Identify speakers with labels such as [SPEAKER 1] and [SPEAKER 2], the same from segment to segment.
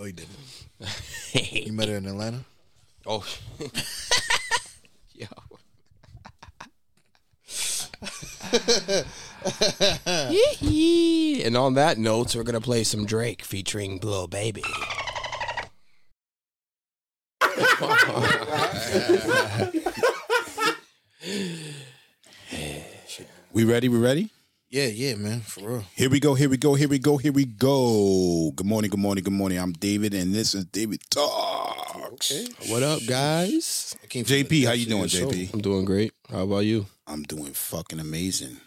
[SPEAKER 1] No, you didn't. you met her in Atlanta.
[SPEAKER 2] Oh, yo. And on that note, we're gonna play some Drake featuring Blow Baby.
[SPEAKER 3] We ready? We ready?
[SPEAKER 1] Yeah, yeah, man, for real.
[SPEAKER 3] Here we go. Here we go. Here we go. Here we go. Good morning. Good morning. Good morning. I'm David, and this is David Talks.
[SPEAKER 1] Okay.
[SPEAKER 2] What up, guys?
[SPEAKER 1] I came from
[SPEAKER 3] JP, how you doing. JP?
[SPEAKER 2] I'm doing great. How about you?
[SPEAKER 3] I'm doing fucking amazing.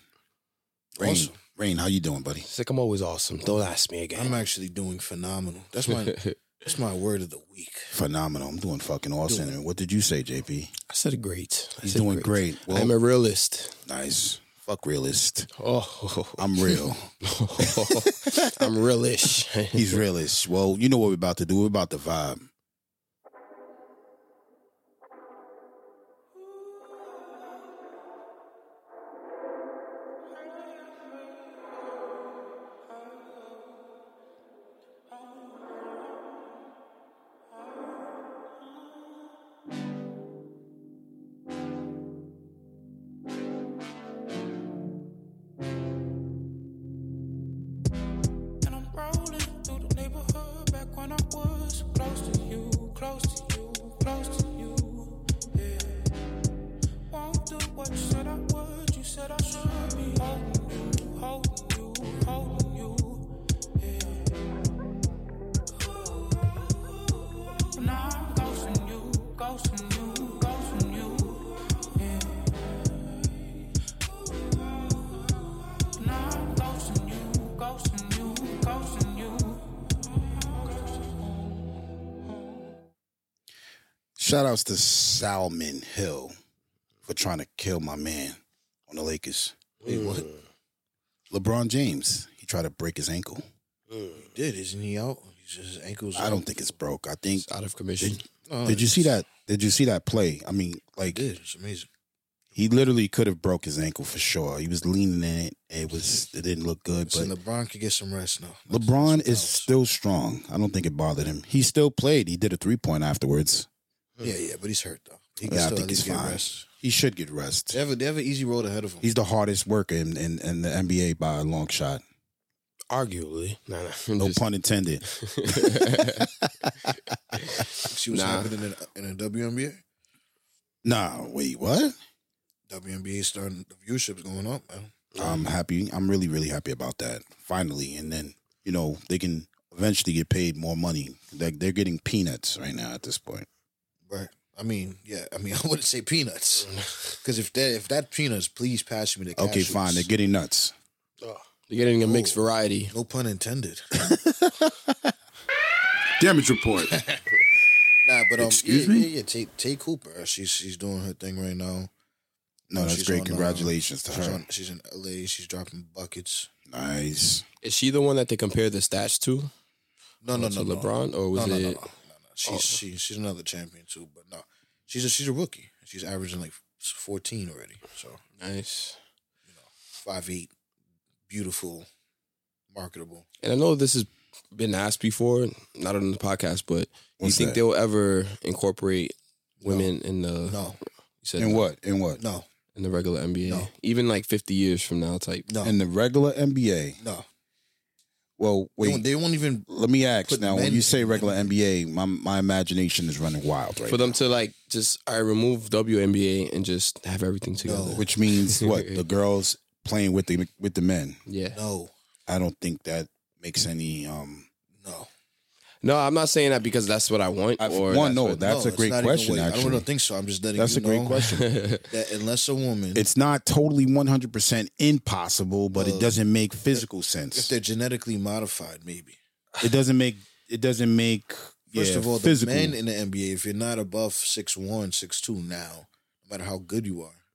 [SPEAKER 3] Rain,
[SPEAKER 1] Awesome.
[SPEAKER 3] Rain, how you doing, buddy?
[SPEAKER 2] Sick, I'm always awesome. Don't ask me again.
[SPEAKER 1] I'm actually doing phenomenal. That's my that's my word of the week.
[SPEAKER 3] Phenomenal. I'm doing fucking awesome. And what did you say, JP?
[SPEAKER 2] I said great. I
[SPEAKER 3] He's
[SPEAKER 2] said
[SPEAKER 3] doing great. Well,
[SPEAKER 2] I'm a realist.
[SPEAKER 3] nice. Fuck realist.
[SPEAKER 2] Oh,
[SPEAKER 3] I'm real.
[SPEAKER 2] I'm realish.
[SPEAKER 3] He's realist. Well, you know what we're about to do. We're about to vibe. Shout outs to Solomon Hill for trying to kill my man on the Lakers.
[SPEAKER 1] Wait, what? Mm.
[SPEAKER 3] LeBron James, he tried to break his ankle. Mm.
[SPEAKER 1] He did, isn't he out? He's just his ankles.
[SPEAKER 3] I
[SPEAKER 1] out.
[SPEAKER 3] don't think it's broke. I think.
[SPEAKER 2] It's out of commission.
[SPEAKER 1] Oh,
[SPEAKER 3] Did you see that? Did you see that play? I mean, like
[SPEAKER 1] did. It's amazing.
[SPEAKER 3] he literally could have broke his ankle for sure. He was leaning in it. It was. It didn't look good,
[SPEAKER 1] So
[SPEAKER 3] but
[SPEAKER 1] LeBron could get some rest now.
[SPEAKER 3] LeBron
[SPEAKER 1] that's what
[SPEAKER 3] is
[SPEAKER 1] counts.
[SPEAKER 3] still strong. I don't think it bothered him. He still played. He did a three point afterwards.
[SPEAKER 1] Yeah, yeah, but he's hurt though. He can
[SPEAKER 3] Yeah, I
[SPEAKER 1] still
[SPEAKER 3] think
[SPEAKER 1] at
[SPEAKER 3] he's
[SPEAKER 1] get
[SPEAKER 3] fine.
[SPEAKER 1] rest.
[SPEAKER 3] He should get rest.
[SPEAKER 1] They have, a, they have an easy road ahead of him.
[SPEAKER 3] He's the hardest worker in, in, in the NBA by a long shot.
[SPEAKER 2] Arguably. Nah, nah. I'm
[SPEAKER 3] No
[SPEAKER 2] just-
[SPEAKER 3] pun intended.
[SPEAKER 1] See what's
[SPEAKER 2] Nah.
[SPEAKER 1] happening in, in the WNBA.
[SPEAKER 3] Nah, wait, what?
[SPEAKER 1] WNBA starting the viewership's going up, man.
[SPEAKER 3] I'm happy. I'm really, really happy about that. Finally, and then you know they can eventually get paid more money. They're, they're getting peanuts right now at this point.
[SPEAKER 1] Right. I mean, yeah. I mean, I wouldn't say peanuts because if that if that peanuts, please pass me the.
[SPEAKER 3] Okay, fine. They're getting nuts.
[SPEAKER 2] They're getting a mixed
[SPEAKER 1] Oh.
[SPEAKER 2] variety.
[SPEAKER 1] No pun intended.
[SPEAKER 3] Damage report.
[SPEAKER 1] nah, but um,
[SPEAKER 3] Excuse
[SPEAKER 1] yeah,
[SPEAKER 3] me?
[SPEAKER 1] Yeah, yeah. Tay, Tay Cooper, she's she's doing her thing right now.
[SPEAKER 3] No, that's
[SPEAKER 1] She's
[SPEAKER 3] great.
[SPEAKER 1] on, uh,
[SPEAKER 3] Congratulations to
[SPEAKER 1] She's,
[SPEAKER 3] her.
[SPEAKER 1] on, she's in LA. She's dropping buckets.
[SPEAKER 3] Nice.
[SPEAKER 2] Is she the one that they compare the stats to?
[SPEAKER 1] No, no,
[SPEAKER 2] to
[SPEAKER 1] no, no.
[SPEAKER 2] LeBron, or was
[SPEAKER 1] no, no,
[SPEAKER 2] it?
[SPEAKER 1] No, no, no, no. She's
[SPEAKER 2] Oh.
[SPEAKER 1] she, she's another champion too, but no, she's a she's a rookie. She's averaging like fourteen already. So
[SPEAKER 2] Nice.
[SPEAKER 1] you know, five eight, beautiful, marketable.
[SPEAKER 2] And I know this has been asked before, not on the podcast, but do you think
[SPEAKER 3] that?
[SPEAKER 2] they'll ever incorporate women in the?
[SPEAKER 1] No,
[SPEAKER 2] You said
[SPEAKER 3] In
[SPEAKER 2] no,
[SPEAKER 3] what? In what?
[SPEAKER 1] no,
[SPEAKER 2] In the regular NBA,
[SPEAKER 1] No.
[SPEAKER 2] even like fifty years from now, type.
[SPEAKER 1] no,
[SPEAKER 3] In the regular NBA.
[SPEAKER 1] no.
[SPEAKER 3] Well,
[SPEAKER 1] They
[SPEAKER 3] wait.
[SPEAKER 1] won't, they won't even.
[SPEAKER 3] let me ask
[SPEAKER 1] put
[SPEAKER 3] now. When you say regular NBA, my my imagination is running wild right
[SPEAKER 2] For them to like just I remove WNBA and just have everything together.
[SPEAKER 1] No.
[SPEAKER 3] which means what the girls playing with the with the men.
[SPEAKER 2] Yeah.
[SPEAKER 1] No,
[SPEAKER 3] I don't think that makes any. um
[SPEAKER 1] no.
[SPEAKER 2] No, I'm not saying that because that's what I want.
[SPEAKER 3] I-
[SPEAKER 2] or
[SPEAKER 3] one, no,
[SPEAKER 2] what-
[SPEAKER 3] that's
[SPEAKER 1] no,
[SPEAKER 3] a great
[SPEAKER 1] not
[SPEAKER 3] question,
[SPEAKER 1] what- I don't think so. I'm just letting you know.
[SPEAKER 3] That's
[SPEAKER 1] you
[SPEAKER 3] a great question.
[SPEAKER 1] that unless a woman,
[SPEAKER 3] It's not totally one hundred percent impossible, but it
[SPEAKER 1] Uh,
[SPEAKER 3] doesn't make physical
[SPEAKER 1] if
[SPEAKER 3] sense.
[SPEAKER 1] If they're genetically modified, maybe.
[SPEAKER 3] It doesn't make it doesn't make
[SPEAKER 1] First
[SPEAKER 3] yeah,
[SPEAKER 1] of all,
[SPEAKER 3] physical.
[SPEAKER 1] the men in the NBA, if you're not above six one, six two now, no matter how good you are,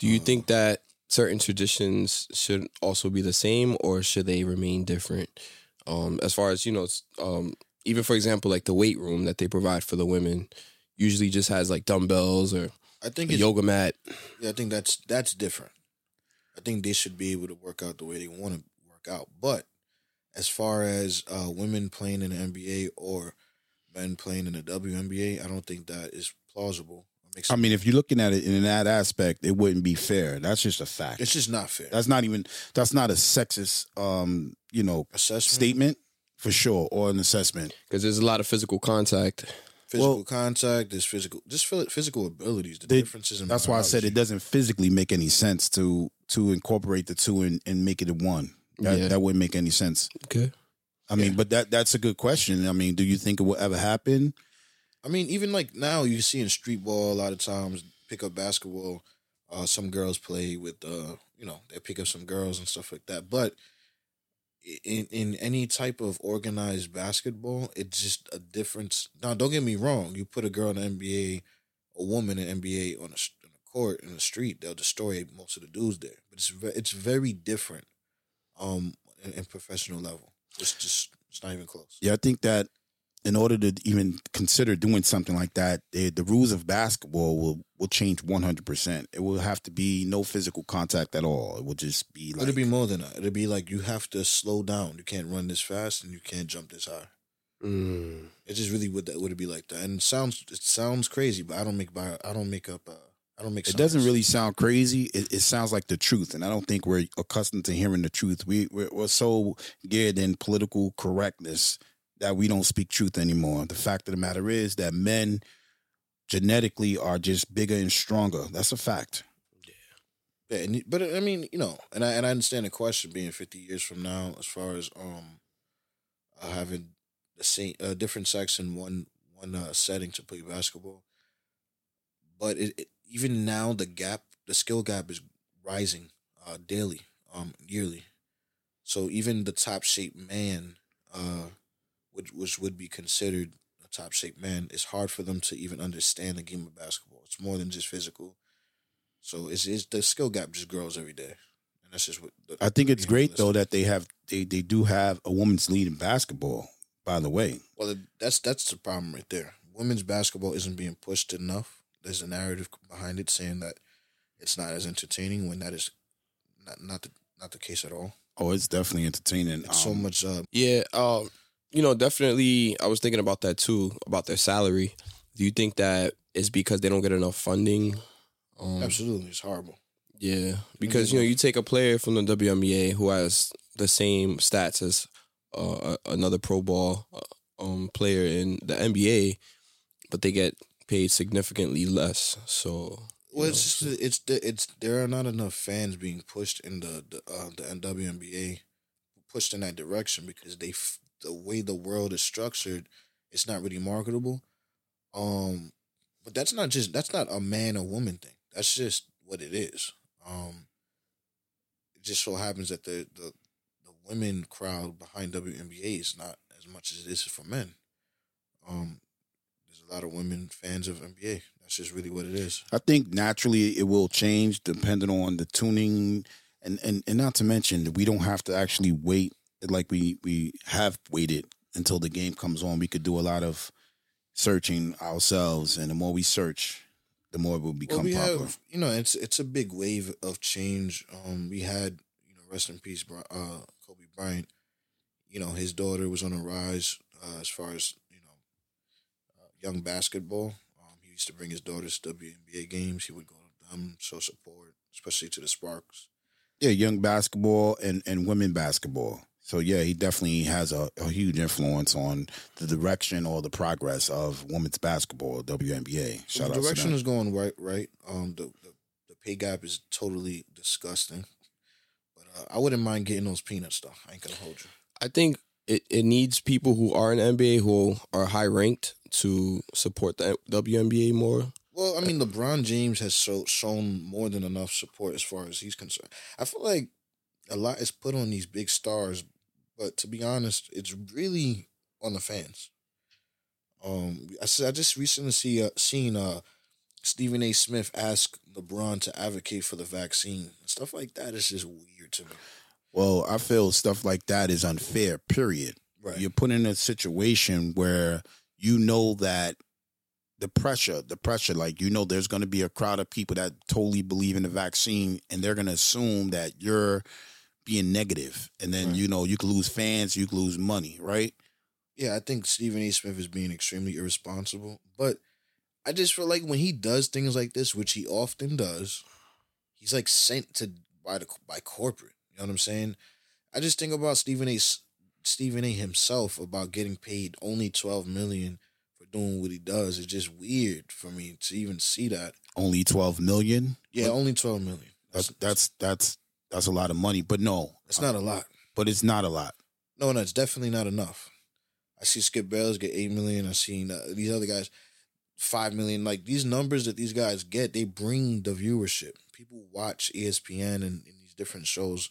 [SPEAKER 2] Do you think that certain traditions should also be the same, or should they remain different? Um, as far as you know, um, even for example, like the weight room that they provide for the women, usually just has like dumbbells or
[SPEAKER 1] I think
[SPEAKER 2] a
[SPEAKER 1] it's,
[SPEAKER 2] yoga mat.
[SPEAKER 1] Yeah, I think that's that's different. I think they should be able to work out the way they want to work out. But as far as uh, women playing in the NBA or men playing in the WNBA, I don't think that is plausible. It makes
[SPEAKER 3] I mean, if you're looking at it in that aspect, it wouldn't be fair. That's just a fact.
[SPEAKER 1] it's just not fair.
[SPEAKER 3] That's not even. That's not a sexist, um, you know,
[SPEAKER 1] Assessment,
[SPEAKER 3] statement for sure, or an assessment.
[SPEAKER 2] because there's a lot of physical contact.
[SPEAKER 1] physical
[SPEAKER 3] well-
[SPEAKER 1] contact, there's physical, just physical abilities. The
[SPEAKER 3] They-
[SPEAKER 1] differences in
[SPEAKER 3] That's why I said it doesn't physically make any sense to to incorporate the two and, and make it a one. That
[SPEAKER 2] Yeah.
[SPEAKER 3] that wouldn't make any sense.
[SPEAKER 2] Okay.
[SPEAKER 3] I mean, but that that's a good question. I mean, do you think it will ever happen?
[SPEAKER 1] I mean, even like now, you see in street ball a lot of times, pick up basketball. Uh, some girls play with, uh, you know, they pick up some girls and stuff like that. But in in any type of organized basketball, it's just a difference. Now, don't get me wrong. You put a girl in the NBA, a woman in NBA on a, on a court in the street, they'll destroy most of the dudes there. But it's ve- it's very different, um, in, in professional level. It's just it's not even close.
[SPEAKER 3] Yeah, I think that in order to even consider doing something like that, the, the rules of basketball will will change one hundred percent. It will have to be no physical contact at all. It will just be like
[SPEAKER 1] It'll be more than that. It'll be like you have to slow down. You can't run this fast and you can't jump this high.
[SPEAKER 2] Mm.
[SPEAKER 1] It's just really would that would it be like that? And it sounds it sounds crazy, but I don't make bio, I don't make up. Uh, I don't make.
[SPEAKER 3] It doesn't really sound crazy. It, it sounds like the truth, and I don't think we're accustomed to hearing the truth. We we're, we're so geared in political correctness that we don't speak truth anymore. The fact of the matter is that men genetically are just bigger and stronger. That's a fact.
[SPEAKER 1] Yeah, and, but I mean, you know, and I and I understand the question being fifty years from now, as far as um, uh, having the same uh, different sex in one one uh, setting to play basketball. But it, it even now the gap, the skill gap is rising uh, daily, um, yearly. So even the top shaped man, uh, which which would be considered a top shape man, it's hard for them to even understand the game of basketball. It's more than just physical. So it's, it's the skill gap just grows every day, and that's just what the,
[SPEAKER 3] I think it's great though that they have they they do have a woman's lead in basketball. By the way,
[SPEAKER 1] Well, that's that's the problem right there. Women's basketball isn't being pushed enough. There's a narrative behind it saying that it's not as entertaining when that is not not the not the case at all.
[SPEAKER 3] oh, it's definitely entertaining.
[SPEAKER 1] It's so
[SPEAKER 3] Um,
[SPEAKER 1] much. Uh,
[SPEAKER 2] Yeah, um, you know, definitely. I was thinking about that too, about their salary. Do you think that it's because they don't get enough funding? Um,
[SPEAKER 1] absolutely, it's horrible.
[SPEAKER 2] Yeah, because you know, you take a player from the WNBA who has the same stats as uh, another pro ball uh, um, player in the NBA, but they get paid significantly less. So,
[SPEAKER 1] Well, it's just it's the it's there are not enough fans being pushed in the the uh, the WNBA pushed in that direction because they f- the way the world is structured, it's not really marketable. Um, but that's not just that's not a man or woman thing. That's just what it is. Um, it just so happens that the the the women crowd behind WNBA is not as much as it is for men. Um, there's a lot of women fans of NBA. That's just really what it is.
[SPEAKER 3] I think naturally it will change depending on the tuning and, and, and not to mention we don't have to actually wait like we, we have waited until the game comes on. We could do a lot of searching ourselves and the more we search, the more it will become
[SPEAKER 1] well, we
[SPEAKER 3] popular.
[SPEAKER 1] have you know it's it's a big wave of change. Um, we had you know rest in peace, uh, Kobe Bryant. You know his daughter was on a rise uh, as far as you know uh, young basketball. Um, he used to bring his daughters to WNBA games. He would go to them, show support, especially to the Sparks.
[SPEAKER 3] yeah, young basketball and, and women basketball. So yeah, he definitely has a, a huge influence on the direction or the progress of women's basketball, WNBA. Shout
[SPEAKER 1] the
[SPEAKER 3] out
[SPEAKER 1] direction
[SPEAKER 3] them.
[SPEAKER 1] is going right. Right. Um, the, the the pay gap is totally disgusting. But uh, I wouldn't mind getting those peanuts though. I ain't gonna hold you.
[SPEAKER 2] I think it, it needs people who are in the NBA who are high ranked to support the WNBA more.
[SPEAKER 1] Well, I mean, LeBron James has so, shown more than enough support as far as he's concerned. I feel like a lot is put on these big stars, but to be honest, it's really on the fans. Um, I I just recently see uh, seen uh, Stephen A. Smith ask LeBron to advocate for the vaccine. Stuff like that is just weird to me.
[SPEAKER 3] Well, I feel stuff like that is unfair, period.
[SPEAKER 1] Right.
[SPEAKER 3] You're put in a situation where you know that the pressure, the pressure, like you know, there's going to be a crowd of people that totally believe in the vaccine, and they're going to assume that you're being negative, and then you know you could lose fans, you could lose money, right?
[SPEAKER 1] Yeah, I think Stephen A. Smith is being extremely irresponsible. But I just feel like when he does things like this, which he often does, he's like sent to by the by corporate. You know what I'm saying? I just think about Stephen A. Stephen A. himself about getting paid only twelve million for doing what he does. It's just weird for me to even see that.
[SPEAKER 3] Only twelve million.
[SPEAKER 1] Yeah, only twelve million.
[SPEAKER 3] That's
[SPEAKER 1] That's
[SPEAKER 3] that's that's that's a lot of money, but no,
[SPEAKER 1] it's not a lot.
[SPEAKER 3] but it's not a lot.
[SPEAKER 1] No, no, it's definitely not enough. I see Skip Bayless get eight million. I seen uh, these other guys five million. Like these numbers that these guys get, they bring the viewership. People watch ESPN and, and these different shows.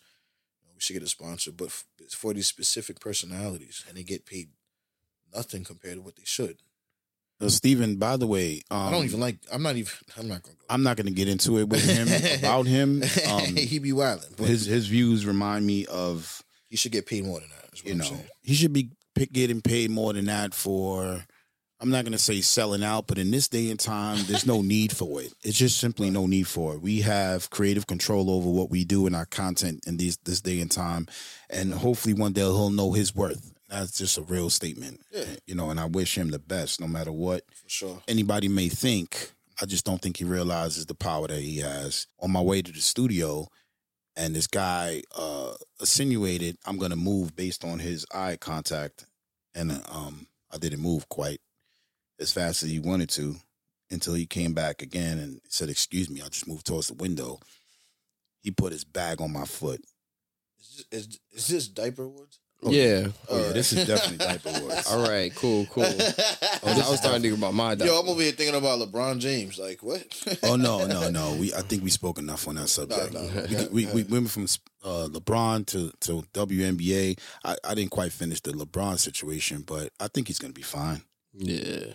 [SPEAKER 1] You know, we should get a sponsor, but f- for these specific personalities, and they get paid nothing compared to what they should.
[SPEAKER 3] Uh, Stephen, by the way, um,
[SPEAKER 1] I don't even like. I'm not even. I'm not gonna go.
[SPEAKER 3] I'm not going to get into it with him about him. Um,
[SPEAKER 1] he be wilding, but
[SPEAKER 3] his his views remind me of
[SPEAKER 1] he should get paid more than that.
[SPEAKER 3] You
[SPEAKER 1] I'm
[SPEAKER 3] know
[SPEAKER 1] saying.
[SPEAKER 3] he should be getting paid more than that for. I'm not going to say selling out, but in this day and time, there's no need for it. It's just simply no need for it. We have creative control over what we do in our content in these this day and time, and hopefully one day he'll know his worth. That's just a real statement,
[SPEAKER 1] Yeah.
[SPEAKER 3] you know. And I wish him the best, no matter what
[SPEAKER 1] For sure.
[SPEAKER 3] anybody may think. I just don't think he realizes the power that he has. On my way to the studio, and this guy uh insinuated I'm gonna move based on his eye contact, and um I didn't move quite as fast as he wanted to until he came back again and said, "Excuse me," I just moved towards the window. He put his bag on my foot.
[SPEAKER 1] Is this, is, is this diaper awards?
[SPEAKER 2] Yeah.
[SPEAKER 3] Oh yeah, this is definitely diaper wars.
[SPEAKER 2] All right. Cool. Cool. I was starting to think about my
[SPEAKER 1] Yo,
[SPEAKER 2] diaper.
[SPEAKER 1] I'm over here thinking about LeBron James. Like what?
[SPEAKER 3] Oh no, no, no. We I think we spoke enough on that subject.
[SPEAKER 1] No, no.
[SPEAKER 3] We, we we went from uh, LeBron to to WNBA. I, I didn't quite finish the LeBron situation, but I think he's gonna be fine.
[SPEAKER 2] Yeah.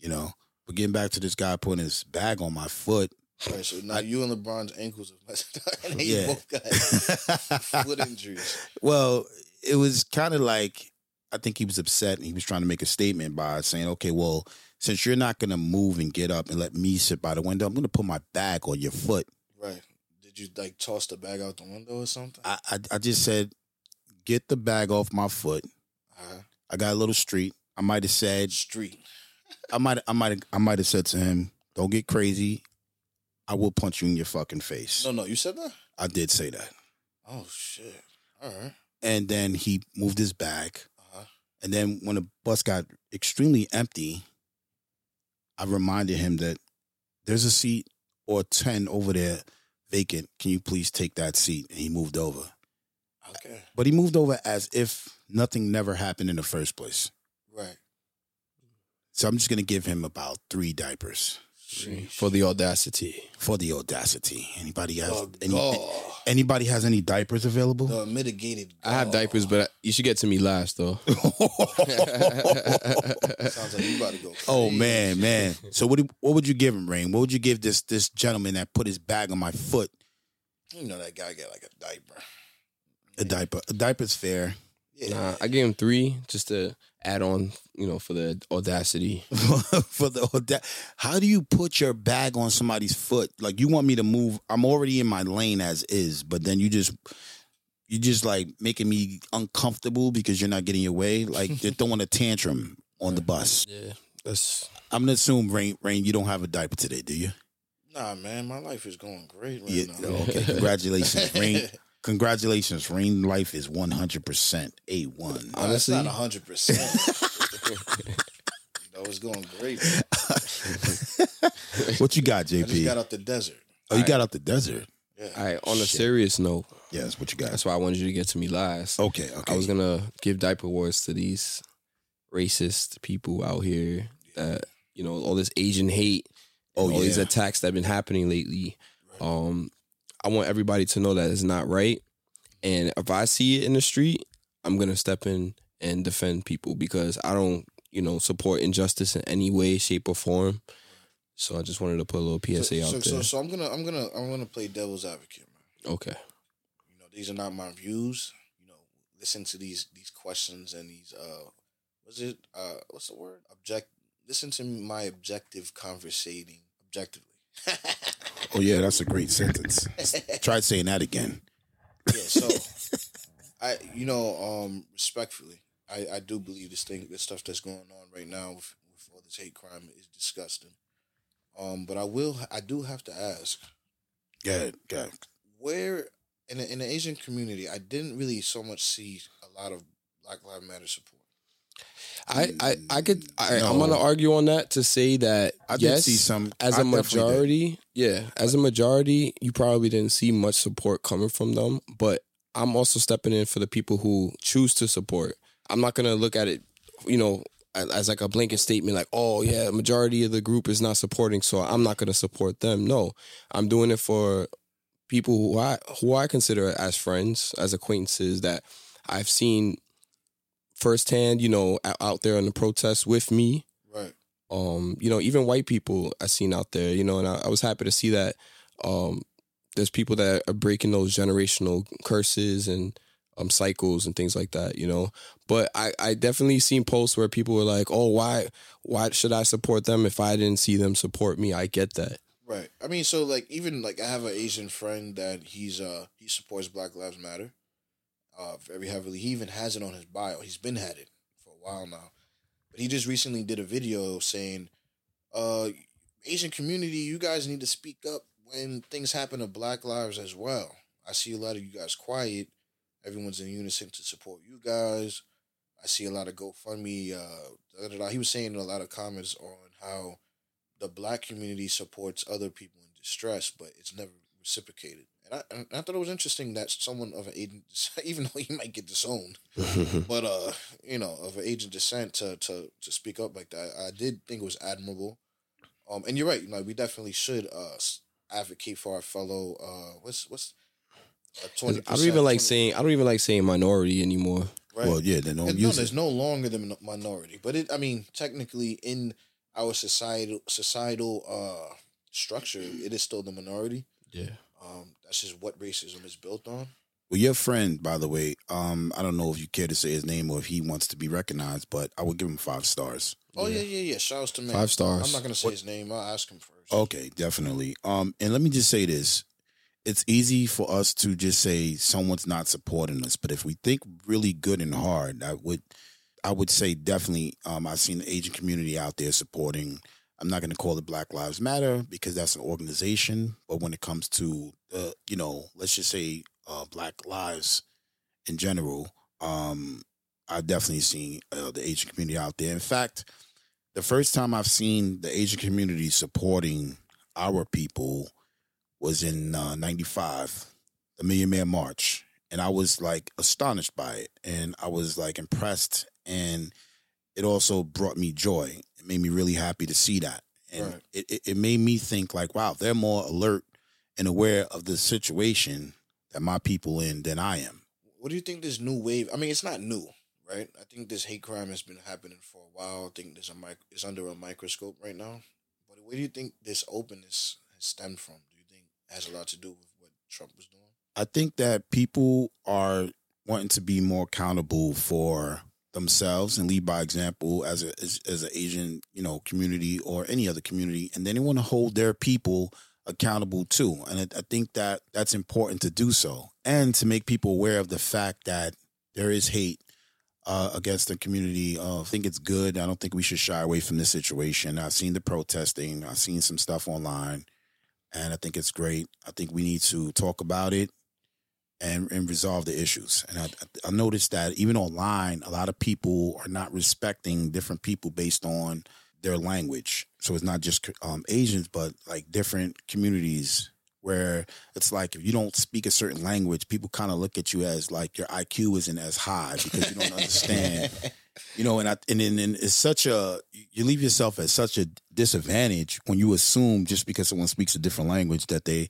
[SPEAKER 3] You know. But getting back to this guy putting his bag on my foot.
[SPEAKER 1] Right, so now you and LeBron's ankles are messed up, and
[SPEAKER 3] Yeah.
[SPEAKER 1] both got foot injuries.
[SPEAKER 3] well, it was kind of like I think he was upset and he was trying to make a statement by saying, "Okay, well, since you're not gonna move and get up and let me sit by the window, I'm gonna put my bag on your foot."
[SPEAKER 1] Right? Did you like toss the bag out the window or something?
[SPEAKER 3] I I, I just said, "Get the bag off my foot."
[SPEAKER 1] Uh,
[SPEAKER 3] I got a little street. I might have said,
[SPEAKER 1] street.
[SPEAKER 3] I might, I might, I might have said to him, "Don't get crazy. I will punch you in your fucking face."
[SPEAKER 1] No, no, you said that.
[SPEAKER 3] I did say that,
[SPEAKER 1] Oh shit! All right.
[SPEAKER 3] And then he moved his bag.
[SPEAKER 1] Uh-huh.
[SPEAKER 3] And then when the bus got extremely empty, I reminded him that there's a seat or ten over there vacant. Can you please take that seat? And he moved over.
[SPEAKER 1] Okay.
[SPEAKER 3] But he moved over as if nothing never happened in the first place.
[SPEAKER 1] Right.
[SPEAKER 3] So I'm just gonna give him about three diapers.
[SPEAKER 2] For the audacity.
[SPEAKER 3] for the audacity. Anybody has
[SPEAKER 1] Oh,
[SPEAKER 3] any,
[SPEAKER 1] God.
[SPEAKER 3] anybody has any diapers available?
[SPEAKER 1] The mitigated.
[SPEAKER 2] I have diapers, but you should get to me last though.
[SPEAKER 1] Sounds like you about to go.
[SPEAKER 3] oh man, man. So what do- what would you give him, Rain? What would you give this this gentleman that put his bag on my foot?
[SPEAKER 1] You know that guy got like a diaper.
[SPEAKER 3] A diaper. A diaper's fair.
[SPEAKER 1] Yeah.
[SPEAKER 2] Nah, I gave him three just to add on, you know, for the audacity.
[SPEAKER 3] for the auda- how do you put your bag on somebody's foot? Like you want me to move? I'm already in my lane as is, but then you just you just like making me uncomfortable because you're not getting your way. Like you're throwing a tantrum on the bus.
[SPEAKER 2] Yeah, that's
[SPEAKER 3] I'm gonna assume Rain Rain, you don't have a diaper today, do you?
[SPEAKER 1] Nah, man, my life is going great right
[SPEAKER 3] Yeah.
[SPEAKER 1] now.
[SPEAKER 3] Okay. Congratulations, Rain. Congratulations, Rain. Life is 100 percent a one.
[SPEAKER 1] Nah, it's
[SPEAKER 2] Honestly?
[SPEAKER 1] not hundred percent. You know, it's going great.
[SPEAKER 3] What you got,
[SPEAKER 1] I just
[SPEAKER 3] JP?
[SPEAKER 1] got out the desert.
[SPEAKER 3] oh, you got out the desert.
[SPEAKER 1] Yeah.
[SPEAKER 2] all right. On a serious note,
[SPEAKER 3] Yes. What you got?
[SPEAKER 2] that's why I wanted you to get to me last.
[SPEAKER 3] Okay. Okay.
[SPEAKER 2] I was gonna give diaper awards to these racist people out here that you know all this Asian hate,
[SPEAKER 3] Oh,
[SPEAKER 2] all these attacks that have been happening lately. Um, I want everybody to know that it's not right, and if I see it in the street, I'm gonna step in and defend people because I don't, you know, support injustice in any way, shape, or form. So I just wanted to put a little PSA
[SPEAKER 1] so,
[SPEAKER 2] out
[SPEAKER 1] so,
[SPEAKER 2] there.
[SPEAKER 1] so, so I'm gonna, I'm gonna, I'm gonna play devil's advocate, man.
[SPEAKER 2] okay.
[SPEAKER 1] You know, these are not my views. You know, listen to these these questions and these uh, was it uh, what's the word? Object. Listen to my objective conversating objectively.
[SPEAKER 3] Oh yeah, that's a great sentence. Try saying that again.
[SPEAKER 1] Yeah, so I, you know, um, respectfully, I, I do believe this thing, this stuff that's going on right now with, with all this hate crime is disgusting. Um, but I will, I do have to ask,
[SPEAKER 3] Good, good.
[SPEAKER 1] where in the, in the Asian community, I didn't really so much see a lot of Black Lives Matter support.
[SPEAKER 2] I, I, I could. I,
[SPEAKER 3] No.
[SPEAKER 2] I'm gonna argue on that to say that
[SPEAKER 3] I did
[SPEAKER 2] yes,
[SPEAKER 3] see some
[SPEAKER 2] as
[SPEAKER 3] I
[SPEAKER 2] a
[SPEAKER 3] definitely did.
[SPEAKER 2] majority, yeah, as a majority, you probably didn't see much support coming from them. But I'm also stepping in for the people who choose to support. I'm not gonna look at it, you know, as, as like a blanket statement, like, oh yeah, majority of the group is not supporting, so I'm not gonna support them. No, I'm doing it for people who I who I consider as friends, as acquaintances that I've seen firsthand, you know, out, there in the protests with me
[SPEAKER 1] Right.
[SPEAKER 2] um, you know, even white people I seen out there, you know, and I, I was happy to see that um, there's people that are breaking those generational curses and um, cycles and things like that, you know. But I, I definitely seen posts where people were like, "Oh, why, why should I support them if I didn't see them support me?" I get that.
[SPEAKER 1] Right. I mean, so like even like I have an Asian friend that he's uh he supports Black Lives Matter, uh very heavily. He even has it on his bio. He's been had it for a while now, but he just recently did a video saying, uh, Asian community, you guys need to speak up when things happen to Black lives as well. I see a lot of you guys quiet. Everyone's in unison to support you guys. I see a lot of GoFundMe. Uh, da, da, da. he was saying a lot of comments on how the black community supports other people in distress, but it's never reciprocated. And I, and I thought it was interesting that someone of an Asian, even though he might get disowned, but uh, you know, of an Asian descent to to to speak up like that, I did think it was admirable. Um, and you're right, you know, we definitely should uh advocate for our fellow uh, what's what's uh, twenty.
[SPEAKER 2] I don't even like saying I don't even like saying minority anymore.
[SPEAKER 1] right.
[SPEAKER 3] Well, yeah, then don't
[SPEAKER 1] And no,
[SPEAKER 3] use
[SPEAKER 1] there's
[SPEAKER 3] it.
[SPEAKER 1] no longer the minority, but it. I mean, technically, in our societal societal uh structure, it is still the minority.
[SPEAKER 2] Yeah.
[SPEAKER 1] Um, that's just what racism is built on.
[SPEAKER 3] Well, your friend, by the way, um, I don't know if you care to say his name or if he wants to be recognized, but I would give him five stars.
[SPEAKER 1] Oh yeah, yeah, yeah. Shouts to me.
[SPEAKER 2] Five stars.
[SPEAKER 1] I'm not gonna say his name. I'll ask him first.
[SPEAKER 3] Okay, definitely. Um, and let me just say this: it's easy for us to just say someone's not supporting us, but if we think really good and hard, I would, I would say definitely. Um, I've seen the Asian community out there supporting. I'm not going to call it Black Lives Matter because that's an organization, but when it comes to, uh, you know, let's just say uh, Black lives in general, um, I've definitely seen uh, the Asian community out there. In fact, the first time I've seen the Asian community supporting our people was in uh, 95, the Million Man March. And I was like astonished by it. And I was like impressed. And it also brought me joy. It made me really happy to see that. And
[SPEAKER 1] Right.
[SPEAKER 3] it, it, it made me think like, wow, they're more alert and aware of the situation that my people in than I am.
[SPEAKER 1] What do you think this new wave? I mean, it's not new, right? I think this hate crime has been happening for a while. I think there's a mic- it's under a microscope right now. But where do you think this openness has stemmed from? Do you think it has a lot to do with what Trump was doing?
[SPEAKER 3] I think that people are wanting to be more accountable for themselves and lead by example as a as, as an Asian you know community or any other community, and then they want to hold their people accountable too. And I, I think that that's important to do so, and to make people aware of the fact that there is hate uh, against the community. Uh, I think it's good. I don't think we should shy away from this situation. I've seen the protesting. I've seen some stuff online, and I think it's great. I think we need to talk about it and and resolve the issues. And I I noticed that even online, a lot of people are not respecting different people based on their language. So it's not just um, Asians, but like different communities where it's like if you don't speak a certain language, people kind of look at you as like your IQ isn't as high because you don't understand. You know, and I and then it's such a you leave yourself at such a disadvantage when you assume just because someone speaks a different language that they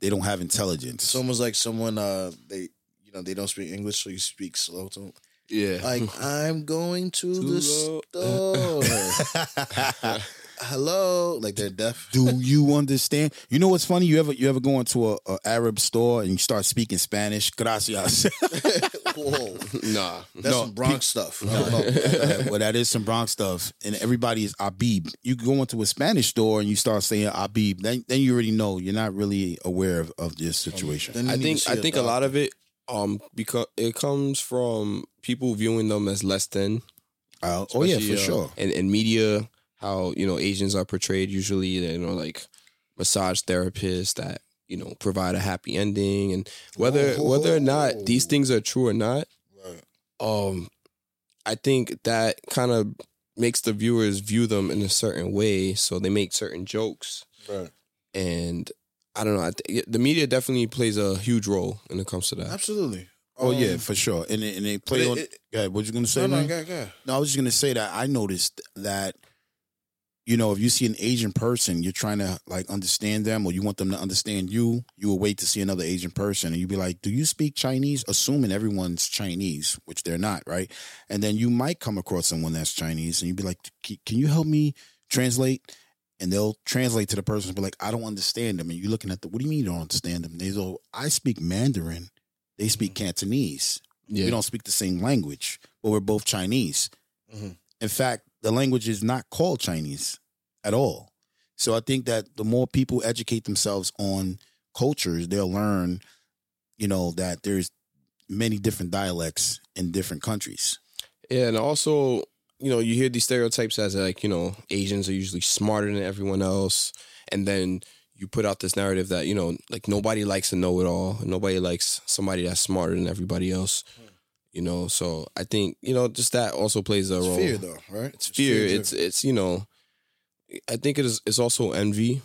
[SPEAKER 3] they don't have intelligence.
[SPEAKER 1] It's almost like someone uh they you know they don't speak English, so you speak slow to them.
[SPEAKER 2] Yeah.
[SPEAKER 1] Like I'm going to,
[SPEAKER 2] To
[SPEAKER 1] the
[SPEAKER 2] the-
[SPEAKER 1] store. Hello, like they're deaf.
[SPEAKER 3] Do you understand? You know what's funny? You ever you ever go into a, a Arab store and you start speaking Spanish? Gracias.
[SPEAKER 1] Whoa,
[SPEAKER 2] nah.
[SPEAKER 1] that's
[SPEAKER 3] No,
[SPEAKER 1] some Bronx stuff. I don't know.
[SPEAKER 3] Uh, well, that is some Bronx stuff, and everybody is Abib. You go into a Spanish store and you start saying Abib, then then you already know you're not really aware of, of this situation.
[SPEAKER 1] Then
[SPEAKER 2] I think
[SPEAKER 1] to see
[SPEAKER 2] I
[SPEAKER 1] a
[SPEAKER 2] think a lot of it Um, because it comes from people viewing them as less than.
[SPEAKER 3] Uh, oh yeah, for
[SPEAKER 2] uh,
[SPEAKER 3] sure.
[SPEAKER 2] And and media, how you know Asians are portrayed usually, you know, like massage therapists that you know provide a happy ending, and whether whether or not these things are true or not,
[SPEAKER 1] Right.
[SPEAKER 2] um, I think that kind of makes the viewers view them in a certain way, so they make certain jokes,
[SPEAKER 1] Right.
[SPEAKER 2] and I don't know. I th- the media definitely plays a huge role when it comes to that.
[SPEAKER 1] Absolutely.
[SPEAKER 3] Oh yeah,
[SPEAKER 1] Um,
[SPEAKER 3] for sure. And they, and they play
[SPEAKER 1] it-
[SPEAKER 3] on.
[SPEAKER 1] it-
[SPEAKER 3] Go what you gonna say?
[SPEAKER 1] no, no,
[SPEAKER 3] man?
[SPEAKER 1] go, go.
[SPEAKER 3] No, I was just gonna say that I noticed that, you know, if you see an Asian person, you're trying to like understand them, or you want them to understand you. You will wait to see another Asian person, and you'd be like, "Do you speak Chinese?" Assuming everyone's Chinese, which they're not, right? And then you might come across someone that's Chinese, and you'd be like, "Can you help me translate?" And they'll translate to the person, and be like, "I don't understand them." And you're looking at the, "What do you mean you don't understand them?" They go, "I speak Mandarin. They speak Cantonese."
[SPEAKER 2] Yeah,
[SPEAKER 3] We don't speak the same language, but we're both Chinese.
[SPEAKER 1] Mhm.
[SPEAKER 3] In fact, the language is not called Chinese at all. So I think that the more people educate themselves on cultures, they'll learn, you know, that there's many different dialects in different countries.
[SPEAKER 2] Yeah, and also, you know, you hear these stereotypes as like, you know, Asians are usually smarter than everyone else, and then you put out this narrative that you know, like nobody likes a know-it-all, nobody likes somebody that's smarter than everybody else. You know, so I think you know, just that also plays a
[SPEAKER 1] It's
[SPEAKER 2] role.
[SPEAKER 1] fear, though, right?
[SPEAKER 2] It's fear. It's it's you know, I think it is. It's also envy.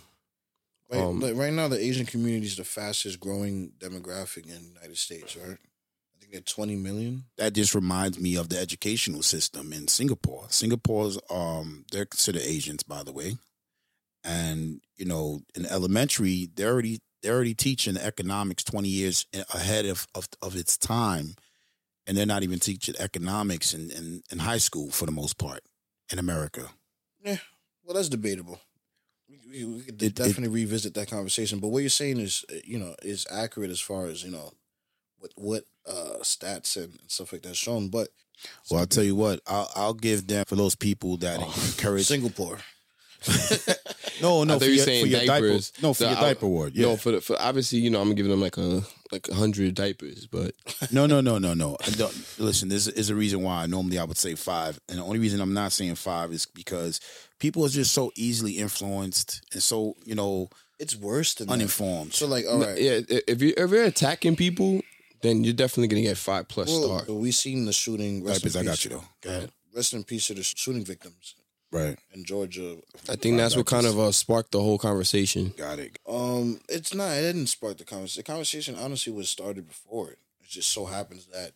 [SPEAKER 1] Right,
[SPEAKER 2] Um,
[SPEAKER 1] like right now, the Asian community is the fastest growing demographic in the United States, right? I think they're 20 million.
[SPEAKER 3] That just reminds me of the educational system in Singapore. Singapore's um they're considered Asians, by the way. And, you know, in elementary, they're already they're already teaching economics 20 years ahead of, of, of its time. And they're not even teaching economics in, in, in high school for the most part in America.
[SPEAKER 1] Yeah, well, that's debatable. We, we, we could
[SPEAKER 3] It- it-
[SPEAKER 1] definitely revisit that conversation. But what you're saying is, uh, you know, is accurate as far as you know what what uh, stats and stuff like that shown. But
[SPEAKER 3] Well, I'll tell you what, I'll, I'll give them for those people that encourage.
[SPEAKER 1] Singapore,
[SPEAKER 3] no, no,
[SPEAKER 2] I thought
[SPEAKER 3] for
[SPEAKER 2] you
[SPEAKER 3] your,
[SPEAKER 2] saying
[SPEAKER 3] for your
[SPEAKER 2] diapers.
[SPEAKER 3] diaper. No, for
[SPEAKER 2] So
[SPEAKER 3] your
[SPEAKER 2] I-
[SPEAKER 3] diaper ward. Yeah.
[SPEAKER 2] No, for the, for obviously, you know, I'm giving them like a like a hundred diapers, but
[SPEAKER 3] No, no, no, no, no. I Listen, this is a reason why normally I would say five, and the only reason I'm not saying five is because people are just so easily influenced and so you know
[SPEAKER 1] it's worse than that.
[SPEAKER 3] uninformed.
[SPEAKER 1] So, like, all right,
[SPEAKER 2] yeah, if you if you're attacking people, then you're definitely gonna get five plus
[SPEAKER 1] Well,
[SPEAKER 2] star.
[SPEAKER 1] we seen the shooting.
[SPEAKER 3] Diapers, I got you though. Go ahead.
[SPEAKER 1] Rest in peace to the shooting victims
[SPEAKER 3] Right,
[SPEAKER 1] in Georgia.
[SPEAKER 2] I think that's what kind of uh, sparked the whole conversation.
[SPEAKER 3] got it.
[SPEAKER 1] Um, it's not. It didn't spark the conversation. The conversation honestly was started before it. It just so happens that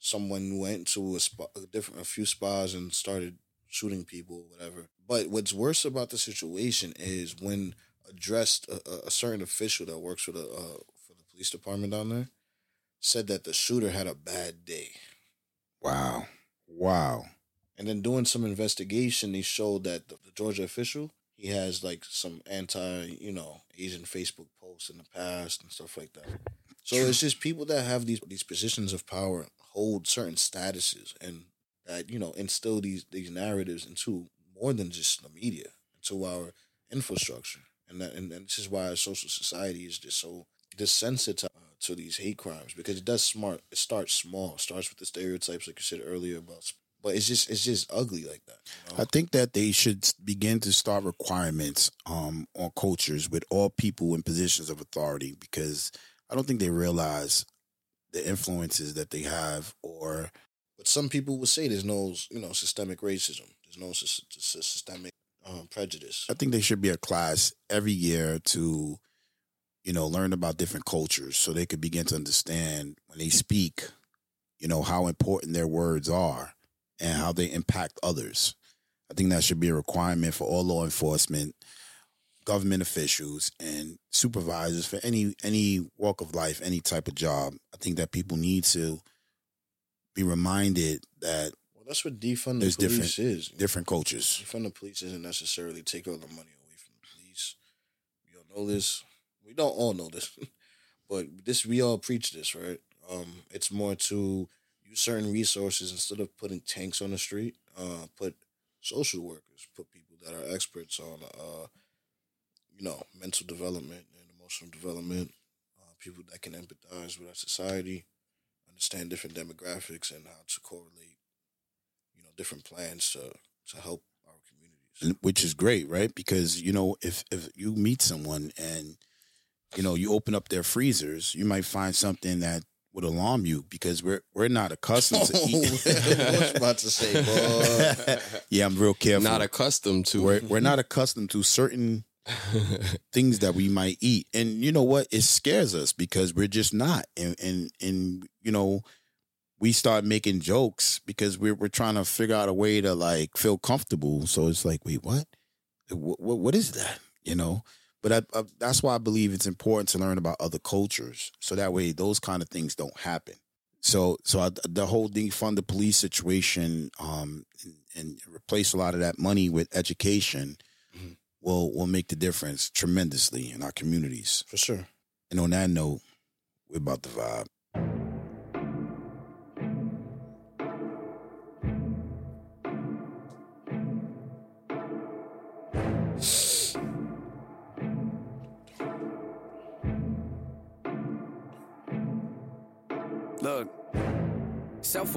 [SPEAKER 1] someone went to a, spa, a different, a few spas and started shooting people, whatever. But what's worse about the situation is when addressed, a, a- a certain official that works for the uh, for the police department down there said that the shooter had a bad day.
[SPEAKER 3] Wow, wow.
[SPEAKER 1] And then doing some investigation, they showed that the, the Georgia official he has like some anti, you know, Asian Facebook posts in the past and stuff like that. So it's just people that have these these positions of power hold certain statuses and that you know instill these these narratives into more than just the media, into our infrastructure, and that and, and this is why our social society is just so desensitized uh, to these hate crimes because it does smart. It starts small. It starts with the stereotypes like you said earlier about but it's just it's just ugly like that. You know?
[SPEAKER 3] I think that they should begin to start requirements um, on cultures with all people in positions of authority because I don't think they realize the influences that they have or
[SPEAKER 1] But some people would say there's no you know systemic racism. There's no sys- systemic um, prejudice.
[SPEAKER 3] I think there should be a class every year to, you know, learn about different cultures so they could begin to understand when they speak, you know, how important their words are and how they impact others. I think that should be a requirement for all law enforcement, government officials, and supervisors for any any walk of life, any type of job. I think that people need to be reminded that
[SPEAKER 1] Well, that's what defund the police is.
[SPEAKER 3] different cultures.
[SPEAKER 1] Defund the police isn't necessarily take all the money away from the police. We all know this. We don't all know this, but this we all preach this, right? Um, it's more to use certain resources instead of putting tanks on the street. Uh, put social workers, put people that are experts on, uh, you know, mental development and emotional development. Uh, people that can empathize with our society. understand different demographics and how to correlate, you know, different plans to to help our communities.
[SPEAKER 3] Which is great, right? Because you know, if if you meet someone and you know you open up their freezers, you might find something that would alarm you because we're we're not accustomed to eat.
[SPEAKER 1] what you about to say, boy?
[SPEAKER 3] yeah, I'm real careful.
[SPEAKER 2] Not accustomed to.
[SPEAKER 3] we're we're not accustomed to certain things that we might eat, and you know what? It scares us because we're just not, and and and you know. We start making jokes because we're we're trying to figure out a way to like feel comfortable. So it's like, wait, what? What, what, what is that? You know. But I, I, that's why I believe it's important to learn about other cultures, so that way those kind of things don't happen. So, so I, the whole defund the police situation, um, and, and replace a lot of that money with education,
[SPEAKER 1] Mhm.
[SPEAKER 3] will will make the difference tremendously in our communities.
[SPEAKER 1] For sure.
[SPEAKER 3] And on that note, we're about to vibe.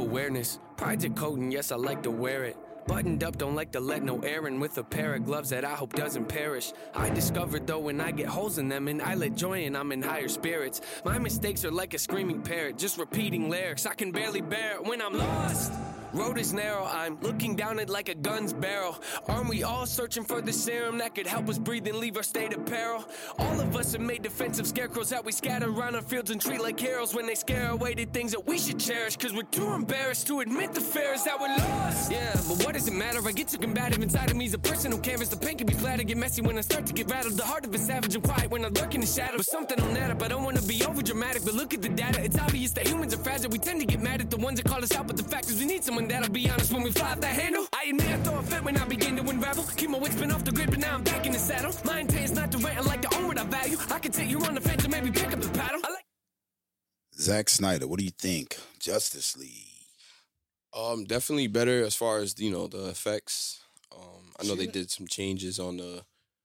[SPEAKER 4] Awareness, pride's a coat, and yes, I like to wear it. Buttoned up, don't like to let no air in with a pair of gloves that I hope doesn't perish. I discovered though when I get holes in them and I let joy in, I'm in higher spirits. My mistakes are like a screaming parrot, just repeating lyrics. I can barely bear it when I'm lost. Road is narrow, I'm looking down it like a gun's barrel. Aren't we all searching for the serum that could help us breathe and leave our state of peril? All of us have made defensive scarecrows that we scatter around our fields and treat like heroes when they scare away the things that we should cherish. Cause we're too embarrassed to admit the fear is that we're lost. Yeah, but what does it matter? I get too combative inside of me. Is a person who canvas. The pain can be flat. get messy when I start to get rattled. The heart of a savage and quiet when I lurk in the shadow. But something on that up. I don't wanna be over dramatic, but look at the data. It's obvious that humans are fragile. We tend to get mad at the ones that call us out, but the fact is we need someone that'll be honest when we fly off that handle. I admit I throw a fit when I begin to unravel. Keep my wits been off the grid, but now I'm back in the saddle. My intent is not to rant. I like to own what I value. I can take you on the fence and maybe pick up the paddle. I like
[SPEAKER 3] Zack Snyder, what do you think? Justice League.
[SPEAKER 2] Um, definitely better as far as you know the effects. Um, I know they did some changes on the.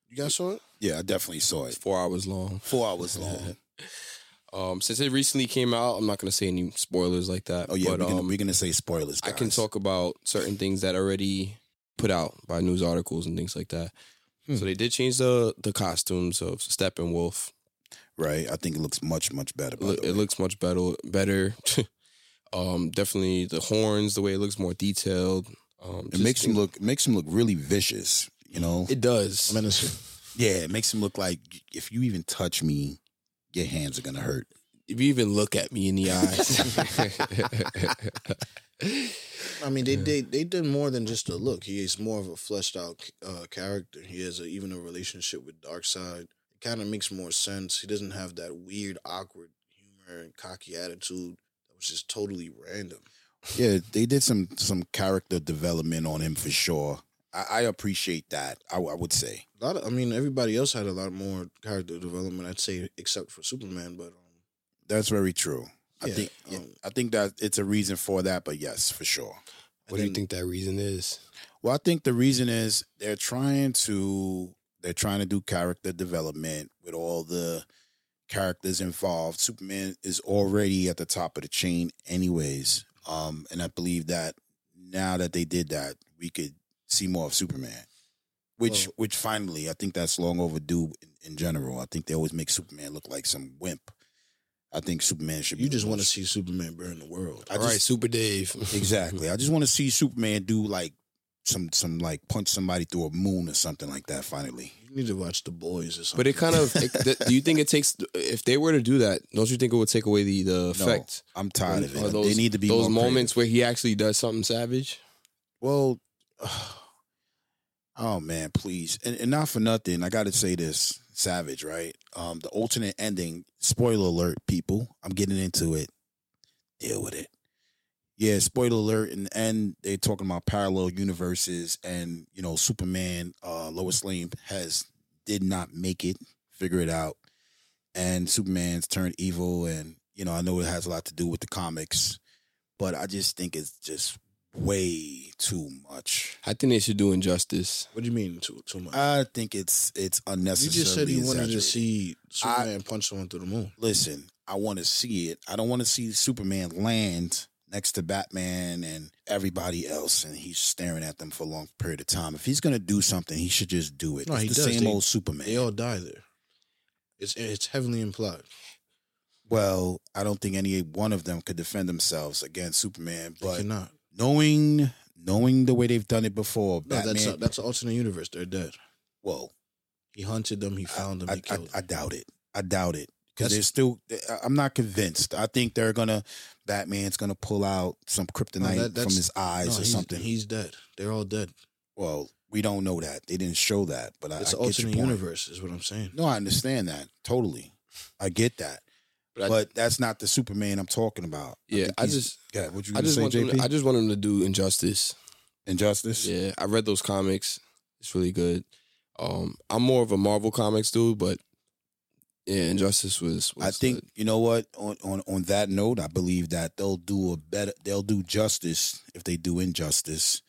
[SPEAKER 1] You guys saw it?
[SPEAKER 3] Yeah, I definitely saw
[SPEAKER 2] It's
[SPEAKER 3] it.
[SPEAKER 2] four hours long.
[SPEAKER 3] Four hours long.
[SPEAKER 2] Um, since it recently came out, I'm not gonna say any spoilers like that.
[SPEAKER 3] Oh yeah,
[SPEAKER 2] but,
[SPEAKER 3] we're, gonna,
[SPEAKER 2] um,
[SPEAKER 3] we're gonna say spoilers.
[SPEAKER 2] I can talk about certain things that already put out by news articles and things like that.
[SPEAKER 3] Hmm.
[SPEAKER 2] So they did change the the costumes of Steppenwolf.
[SPEAKER 3] right. I think it looks much much better.
[SPEAKER 2] It,
[SPEAKER 3] By
[SPEAKER 2] loo-
[SPEAKER 3] the
[SPEAKER 2] it looks much better. Better. um, definitely the horns, the way it looks more detailed. Um,
[SPEAKER 3] It makes him look makes him look really vicious. You know.
[SPEAKER 2] It does.
[SPEAKER 1] Menacing.
[SPEAKER 3] yeah, it makes him look like if you even touch me, your hands are gonna hurt.
[SPEAKER 2] if you even look at me in the eyes.
[SPEAKER 1] I mean, they did they did more than just a look. He is more of a fleshed out uh, character. He has a, even a relationship with Darkseid. It kind of makes more sense. He doesn't have that weird, awkward humor and cocky attitude that was just totally random.
[SPEAKER 3] Yeah, they did some some character development on him for sure. I, I appreciate that. I, I would say.
[SPEAKER 1] A lot of, I mean, everybody else had a lot more character development. I'd say, except for Superman. But um,
[SPEAKER 3] That's very true. I
[SPEAKER 1] Yeah,
[SPEAKER 3] think
[SPEAKER 1] um,
[SPEAKER 3] I think that it's a reason for that, but yes, for sure.
[SPEAKER 2] what do you think that reason is?
[SPEAKER 3] Well, I think the reason is they're trying to they're trying to do character development with all the characters involved. Superman is already at the top of the chain, anyways. Um, and I believe that now that they did that, we could see more of Superman. Which,
[SPEAKER 1] Well-
[SPEAKER 3] which finally, I think that's long overdue in, in general. I think they always make Superman look like some wimp. I think Superman should. be
[SPEAKER 1] you just want to see Superman burn the world.
[SPEAKER 3] I
[SPEAKER 2] All right,
[SPEAKER 3] just-
[SPEAKER 2] Super Dave.
[SPEAKER 3] Exactly. I just want to see Superman do like some some like punch somebody through a moon or something like that. Finally,
[SPEAKER 1] You need to watch The Boys or something.
[SPEAKER 2] But it kind of. It, do you think it takes? If they were to do that, don't you think it would take away the the effect?
[SPEAKER 3] I'm tired of it.
[SPEAKER 2] those,
[SPEAKER 3] they need to be
[SPEAKER 2] those
[SPEAKER 3] more
[SPEAKER 2] moments
[SPEAKER 3] creative.
[SPEAKER 2] where he actually does something savage.
[SPEAKER 3] Well, oh man, please, and, and not for nothing. I got to say this, Savage, right? Um, the alternate ending. Spoiler alert, people. I'm getting into it. Deal with it. Yeah, spoiler alert. and end, they're talking about parallel universes, and you know, Superman, uh, Lois Lane has did not make it. Figure it out, and Superman's turned evil, and you know, I know it has a lot to do with the comics, but I just think it's just way too much.
[SPEAKER 2] I think they should do Injustice.
[SPEAKER 1] what do you mean too too much?
[SPEAKER 3] I think it's it's unnecessary.
[SPEAKER 1] you just said you wanted to see
[SPEAKER 3] I-
[SPEAKER 1] Superman punch someone through the moon.
[SPEAKER 3] Listen, I want to see it. I don't want to see Superman land next to Batman and everybody else, and he's staring at them for a long period of time. If he's gonna do something, he should just do it.
[SPEAKER 1] No,
[SPEAKER 3] it's
[SPEAKER 1] he
[SPEAKER 3] the
[SPEAKER 1] does.
[SPEAKER 3] same
[SPEAKER 1] They-
[SPEAKER 3] old Superman.
[SPEAKER 1] They all die there. It's it's heavily implied.
[SPEAKER 3] well, I don't think any one of them could defend themselves against Superman,
[SPEAKER 1] They
[SPEAKER 3] but
[SPEAKER 1] cannot.
[SPEAKER 3] Knowing knowing the way they've done it before,
[SPEAKER 1] No,
[SPEAKER 3] Batman.
[SPEAKER 1] that's a, that's an alternate universe. They're dead.
[SPEAKER 3] well,
[SPEAKER 1] He hunted them. He found them.
[SPEAKER 3] I,
[SPEAKER 1] He
[SPEAKER 3] I,
[SPEAKER 1] killed
[SPEAKER 3] I,
[SPEAKER 1] them.
[SPEAKER 3] doubt it. I doubt it because they're still. I- I'm not convinced. I think they're gonna. Batman's gonna pull out some kryptonite
[SPEAKER 1] that-
[SPEAKER 3] from his eyes
[SPEAKER 1] No,
[SPEAKER 3] or something.
[SPEAKER 1] He's dead. They're all dead.
[SPEAKER 3] well, we don't know that. They didn't show that, but I,
[SPEAKER 1] It's
[SPEAKER 3] I
[SPEAKER 1] an alternate universe, is what I'm saying.
[SPEAKER 3] No, I understand that totally. I get that,
[SPEAKER 2] But I-
[SPEAKER 3] but that's not the Superman I'm talking about.
[SPEAKER 2] Yeah,
[SPEAKER 3] think
[SPEAKER 2] I just
[SPEAKER 3] yeah. What you
[SPEAKER 2] I just
[SPEAKER 3] say,
[SPEAKER 2] want
[SPEAKER 3] JP?
[SPEAKER 2] to, I just want him to do Injustice.
[SPEAKER 3] Injustice.
[SPEAKER 2] Yeah, I read those comics. It's really good. Um, I'm more of a Marvel comics dude, but yeah, Injustice was. was
[SPEAKER 3] I think
[SPEAKER 2] good.
[SPEAKER 3] you know what. On, on on that note, I believe that they'll do a better. They'll do justice if they do injustice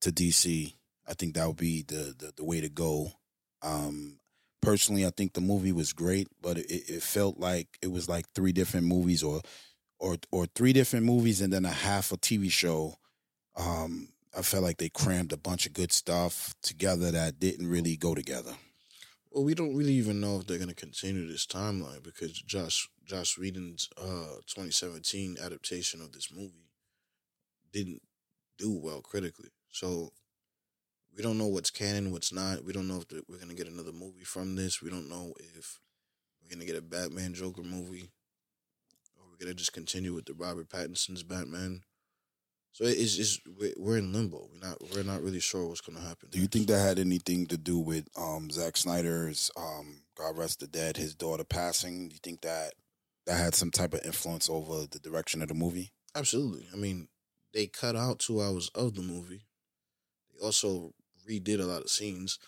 [SPEAKER 3] to DC. I think that would be the the, the way to go. Um, personally, I think the movie was great, but it, it felt like it was like three different movies, or or or three different movies, and then a half a TV show. Um, I felt like they crammed a bunch of good stuff together that didn't really go together.
[SPEAKER 1] Well, we don't really even know if they're going to continue this timeline because Joss Joss Whedon's uh, 2017 adaptation of this movie didn't do well critically. So we don't know what's canon, what's not. We don't know if the, we're going to get another movie from this. We don't know if we're going to get a Batman Joker movie or we're going to just continue with the Robert Pattinson's Batman. So it's just we're, we're in limbo. We're not we're not really sure what's going to happen.
[SPEAKER 3] Do you think that had anything to do with um, Zack Snyder's um, God rest the dead, his daughter passing? Do you think that that had some type of influence over the direction of the movie?
[SPEAKER 1] Absolutely. I mean, they cut out two hours of the movie. They also redid a lot of scenes.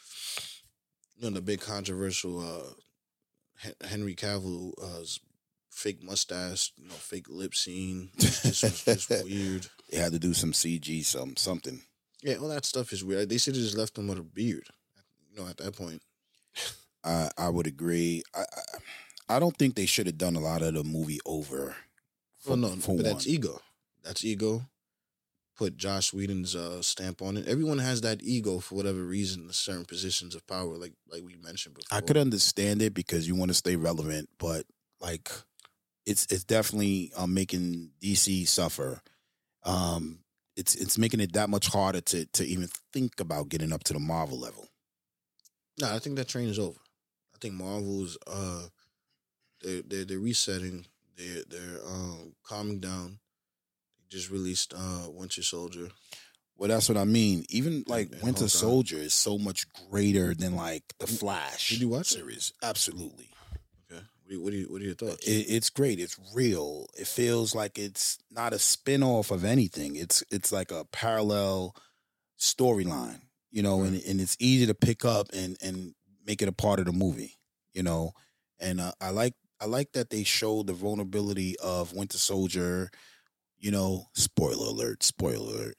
[SPEAKER 1] You know, the big controversial uh, Hen- Henry Cavill's fake mustache, you know, fake lip scene. Just, was just weird.
[SPEAKER 3] They had to do some CG, some something.
[SPEAKER 1] Yeah, all that stuff is weird. They should have just left him with a beard. You know, at that point.
[SPEAKER 3] I I would agree. I I, I don't think they should have done a lot of the movie over.
[SPEAKER 1] Well, no,
[SPEAKER 3] for
[SPEAKER 1] but that's ego. That's ego. Put Joss Whedon's uh, stamp on it. Everyone has that ego for whatever reason, in certain positions of power, like like we mentioned before.
[SPEAKER 3] I could understand it because you want to stay relevant, but like it's it's definitely um, making DC suffer. Um, it's it's making it that much harder to to even think about getting up to the Marvel level.
[SPEAKER 1] No, I think that train is over. I think Marvel's uh they're they're, they're resetting. They're they're um calming down. Just released uh Winter Soldier.
[SPEAKER 3] Well, that's what I mean. Even like
[SPEAKER 1] and
[SPEAKER 3] Winter. Soldier is so much greater than like the Flash.
[SPEAKER 1] did you watch it?
[SPEAKER 3] series? Absolutely.
[SPEAKER 1] Okay. What do you, what do you, what are your thoughts?
[SPEAKER 3] It, it's great. It's real. It feels like it's not a spin off of anything. It's it's like a parallel storyline, you know, and, and it's easy to pick up and and make it a part of the movie, you know. And uh, I like I like that they showed the vulnerability of Winter Soldier. You know, spoiler alert, spoiler alert.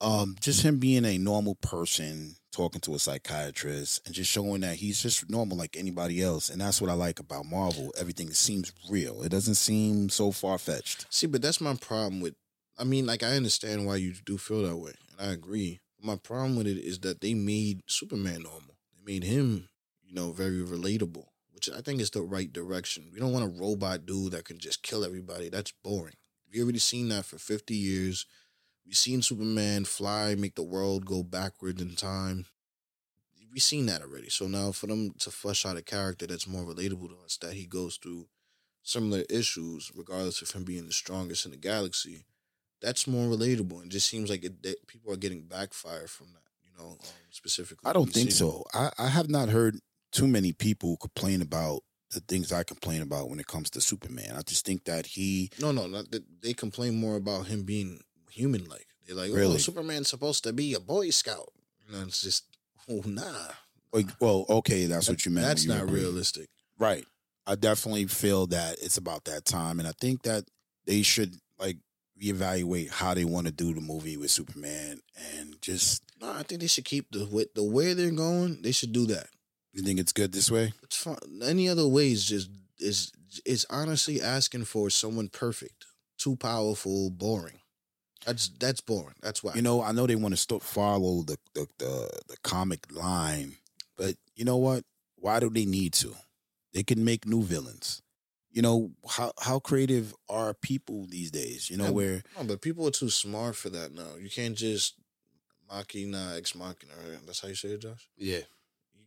[SPEAKER 3] Um, just him being a normal person talking to a psychiatrist and just showing that he's just normal like anybody else. And that's what I like about Marvel. Everything seems real. It doesn't seem so far fetched.
[SPEAKER 1] See, but that's my problem with. I mean, like I understand why you do feel that way, and I agree. My problem with it is that they made Superman normal. They made him, you know, very relatable, which I think is the right direction. We don't want a robot dude that can just kill everybody. That's boring. We already seen that for fifty years. We've seen Superman fly, make the world go backward in time. We've seen that already. So now for them to flesh out a character that's more relatable to us, that he goes through similar issues, regardless of him being the strongest in the galaxy, that's more relatable. And just seems like it, that people are getting backfire from that, you know, um, specifically.
[SPEAKER 3] I don't think so. I, I have not heard too many people complain about the things I complain about when it comes to Superman. I just think that he
[SPEAKER 1] No, no, not that they complain more about him being human like. They're like, oh,
[SPEAKER 3] Really?
[SPEAKER 1] Superman's supposed to be a Boy Scout. You know, it's just, oh, nah.
[SPEAKER 3] like, well, okay, that's what you meant.
[SPEAKER 1] That's
[SPEAKER 3] you
[SPEAKER 1] not
[SPEAKER 3] agreed.
[SPEAKER 1] realistic.
[SPEAKER 3] Right. I definitely feel that it's about that time. And I think that they should like reevaluate how they want to do the movie with Superman and just
[SPEAKER 1] No, I think they should keep the the way they're going. They should do that.
[SPEAKER 3] You think it's good this way?
[SPEAKER 1] It's fine. Any other way is just is is honestly asking for someone perfect, too powerful, boring. That's that's boring. That's why
[SPEAKER 3] You know, I know they want to still follow the, the the the comic line, but you know what? Why do they need to? They can make new villains. You know how how creative are people these days? You know
[SPEAKER 1] Yeah.
[SPEAKER 3] where
[SPEAKER 1] No, but people are too smart for that now. You can't just machina ex machina. Right? That's how you say it, Josh.
[SPEAKER 2] Yeah.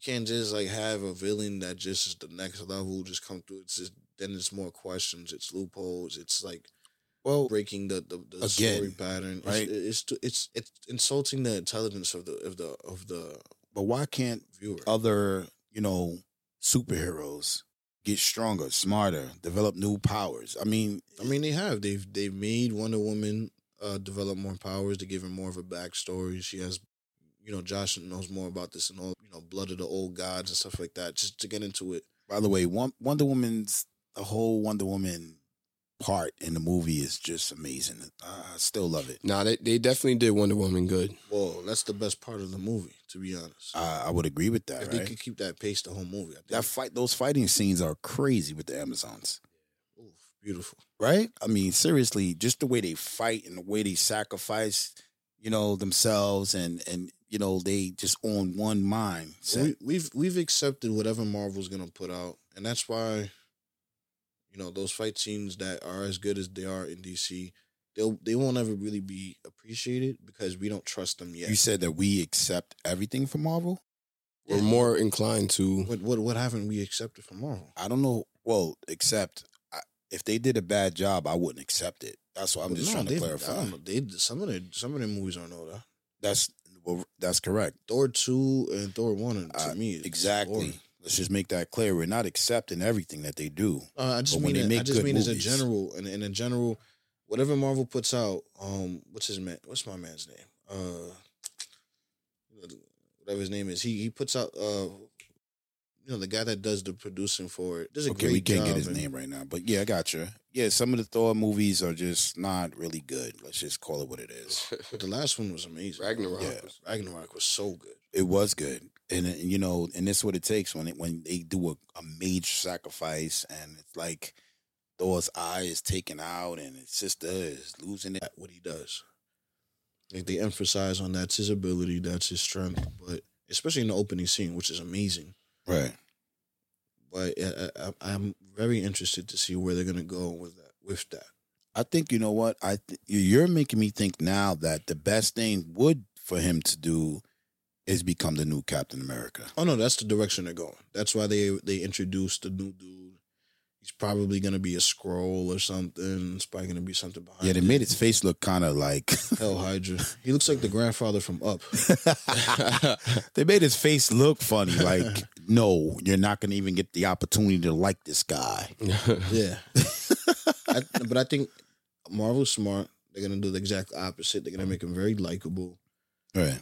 [SPEAKER 1] Can't just like have a villain that just is the next level, just come through. It's just then it's more questions, it's loopholes, it's like
[SPEAKER 3] well
[SPEAKER 1] breaking the the, the
[SPEAKER 3] Again,
[SPEAKER 1] story pattern.
[SPEAKER 3] Right?
[SPEAKER 1] It's, it's it's it's insulting the intelligence of the of the of the
[SPEAKER 3] but why can't
[SPEAKER 1] viewer.
[SPEAKER 3] other you know superheroes get stronger, smarter, develop new powers? I mean,
[SPEAKER 1] I mean, they have. They've they've made Wonder Woman uh, develop more powers to give her more of a backstory. She has, you know, Josh knows more about this and all, you know, blood of the old gods and stuff like that. Just to get into it.
[SPEAKER 3] by the way, Won- Wonder Woman's the whole Wonder Woman part in the movie is just amazing. I still love it.
[SPEAKER 2] Nah, they, they definitely did Wonder Woman good.
[SPEAKER 1] Well, that's the best part of the movie, to be honest.
[SPEAKER 3] I, I would agree with that.
[SPEAKER 1] if
[SPEAKER 3] Right?
[SPEAKER 1] they could keep that pace the whole movie, I think,
[SPEAKER 3] that fight, those fighting scenes are crazy with the Amazons.
[SPEAKER 1] oof, beautiful.
[SPEAKER 3] right? I mean, seriously, just the way they fight and the way they sacrifice, you know, themselves and and you know they just on one mind. set.
[SPEAKER 1] we, we've we've accepted whatever Marvel's gonna put out, and that's why, you know, those fight scenes that are as good as they are in DC, they'll they won't ever really be appreciated because we don't trust them yet.
[SPEAKER 3] You said that we accept everything from Marvel.
[SPEAKER 2] We're more inclined to.
[SPEAKER 1] what what what haven't we accepted from Marvel?
[SPEAKER 3] I don't know. Well, except I, if they did a bad job, I wouldn't accept it. That's what I'm
[SPEAKER 1] But
[SPEAKER 3] just
[SPEAKER 1] no,
[SPEAKER 3] trying to clarify.
[SPEAKER 1] I don't know. They some of the some of the movies aren't all that.
[SPEAKER 3] That's well, that's correct.
[SPEAKER 1] Thor two and Thor one to
[SPEAKER 3] Uh,
[SPEAKER 1] me is
[SPEAKER 3] Exactly. Let's just make that clear. We're not accepting everything that they do.
[SPEAKER 1] Uh, I just mean it, I just mean as a general and in a general, whatever Marvel puts out. Um, what's his man? What's my man's name? Uh, whatever his name is. He he puts out. Uh, you know the guy that does the producing for it. Does a
[SPEAKER 3] Okay,
[SPEAKER 1] great
[SPEAKER 3] we can't get his
[SPEAKER 1] and-
[SPEAKER 3] name right now, but yeah, I got you. Yeah, some of the Thor movies are just not really good. Let's just call it what it is.
[SPEAKER 1] But the last one was amazing.
[SPEAKER 2] Ragnarok.
[SPEAKER 3] Yeah.
[SPEAKER 2] was-
[SPEAKER 1] Ragnarok was so good.
[SPEAKER 3] It was good, and, and you know, and this is what it takes when it, when they do a, a major sacrifice, and it's like Thor's eye is taken out, and his sister is losing it.
[SPEAKER 1] what he does. Like they emphasize on that's his ability, that's his strength, but especially in the opening scene, which is amazing.
[SPEAKER 3] Right.
[SPEAKER 1] But I, I, I'm very interested to see where they're gonna go with that. With that,
[SPEAKER 3] I think you know what I. Th- you're making me think now that the best thing would for him to do is become the new Captain America.
[SPEAKER 1] oh no, that's the direction they're going. That's why they they introduced the new dude. He's probably gonna be a Skrull or something. It's probably gonna be something behind.
[SPEAKER 3] Yeah, they
[SPEAKER 1] it.
[SPEAKER 3] made his face look kind of like
[SPEAKER 1] Hell Hydra. He looks like the grandfather from Up.
[SPEAKER 3] they made his face look funny. Like, no, you're not going to even get the opportunity to like this guy.
[SPEAKER 1] Yeah. I, but I think Marvel's smart. They're gonna do the exact opposite. They're gonna make him very likable.
[SPEAKER 3] Right.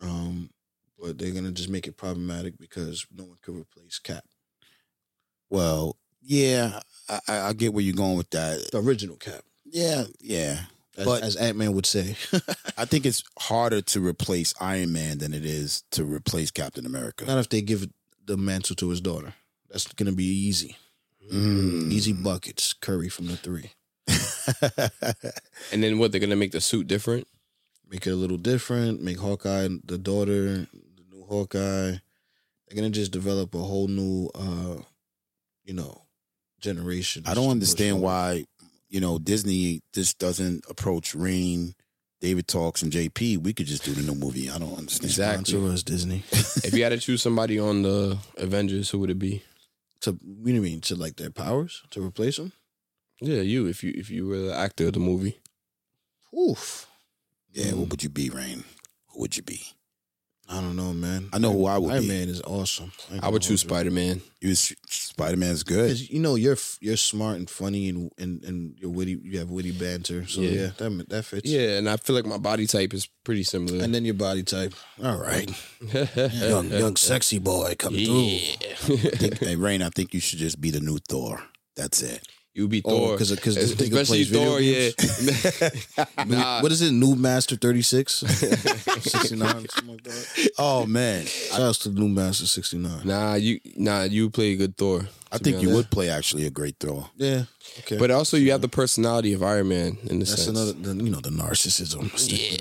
[SPEAKER 1] Um, but they're gonna just make it problematic because no one could replace Cap,
[SPEAKER 3] Well, yeah, I, I, I get where you're going with that.
[SPEAKER 1] the original Cap,
[SPEAKER 3] Yeah, yeah.
[SPEAKER 1] as,
[SPEAKER 3] But-
[SPEAKER 1] as Ant Man would say.
[SPEAKER 3] I think it's harder to replace Iron Man than it is to replace Captain America.
[SPEAKER 1] Not if they give the mantle to his daughter. That's gonna be easy,
[SPEAKER 3] Mm.
[SPEAKER 1] easy buckets. Curry from the three.
[SPEAKER 2] and then what? They're gonna make the suit different.
[SPEAKER 1] Make it a little different. Make Hawkeye the daughter, the new Hawkeye. They're gonna just develop a whole new, uh, you know, generation.
[SPEAKER 3] I don't understand why, you know, Disney just doesn't approach Rain, David Talks, and JP. We could just do the new movie. I don't understand.
[SPEAKER 2] Exactly.
[SPEAKER 1] Sponsor us, Disney.
[SPEAKER 2] if you had to choose somebody on the Avengers, who would it be?
[SPEAKER 1] to what do you mean to like their powers to replace them?
[SPEAKER 2] Yeah, you. If you if you were the actor of the movie,
[SPEAKER 1] Oof.
[SPEAKER 3] Yeah,
[SPEAKER 1] Mm,
[SPEAKER 3] what would you be, Rain? Who would you be?
[SPEAKER 1] I don't know, man.
[SPEAKER 3] I know who I would
[SPEAKER 1] Iron
[SPEAKER 3] be.
[SPEAKER 1] Man is awesome.
[SPEAKER 2] I would choose Spider Man.
[SPEAKER 3] You Spider Man's good.
[SPEAKER 1] You know you're you're smart and funny and and and you're witty. You have witty banter. So
[SPEAKER 2] Yeah.
[SPEAKER 1] yeah, that that fits.
[SPEAKER 2] Yeah, and I feel like my body type is pretty similar.
[SPEAKER 1] And then your body type. All right,
[SPEAKER 2] young,
[SPEAKER 1] young sexy boy coming through.
[SPEAKER 3] I think, hey, Rain, I think you should just be the new Thor. That's it.
[SPEAKER 2] You would be
[SPEAKER 1] Oh,
[SPEAKER 2] Thor
[SPEAKER 1] 'cause- 'cause this nigga
[SPEAKER 2] especially Thor. Yeah, nah,
[SPEAKER 1] What is it? New Master 36? 69, something like that.
[SPEAKER 3] Oh man,
[SPEAKER 1] Shout outs to New Master 69.
[SPEAKER 2] nah, you nah, you play a good Thor.
[SPEAKER 3] I think you would play actually a great thrower.
[SPEAKER 1] Yeah. Okay.
[SPEAKER 2] But also, you have the personality of Iron Man in the
[SPEAKER 1] that's
[SPEAKER 2] sense.
[SPEAKER 1] another, the, you know, the narcissism.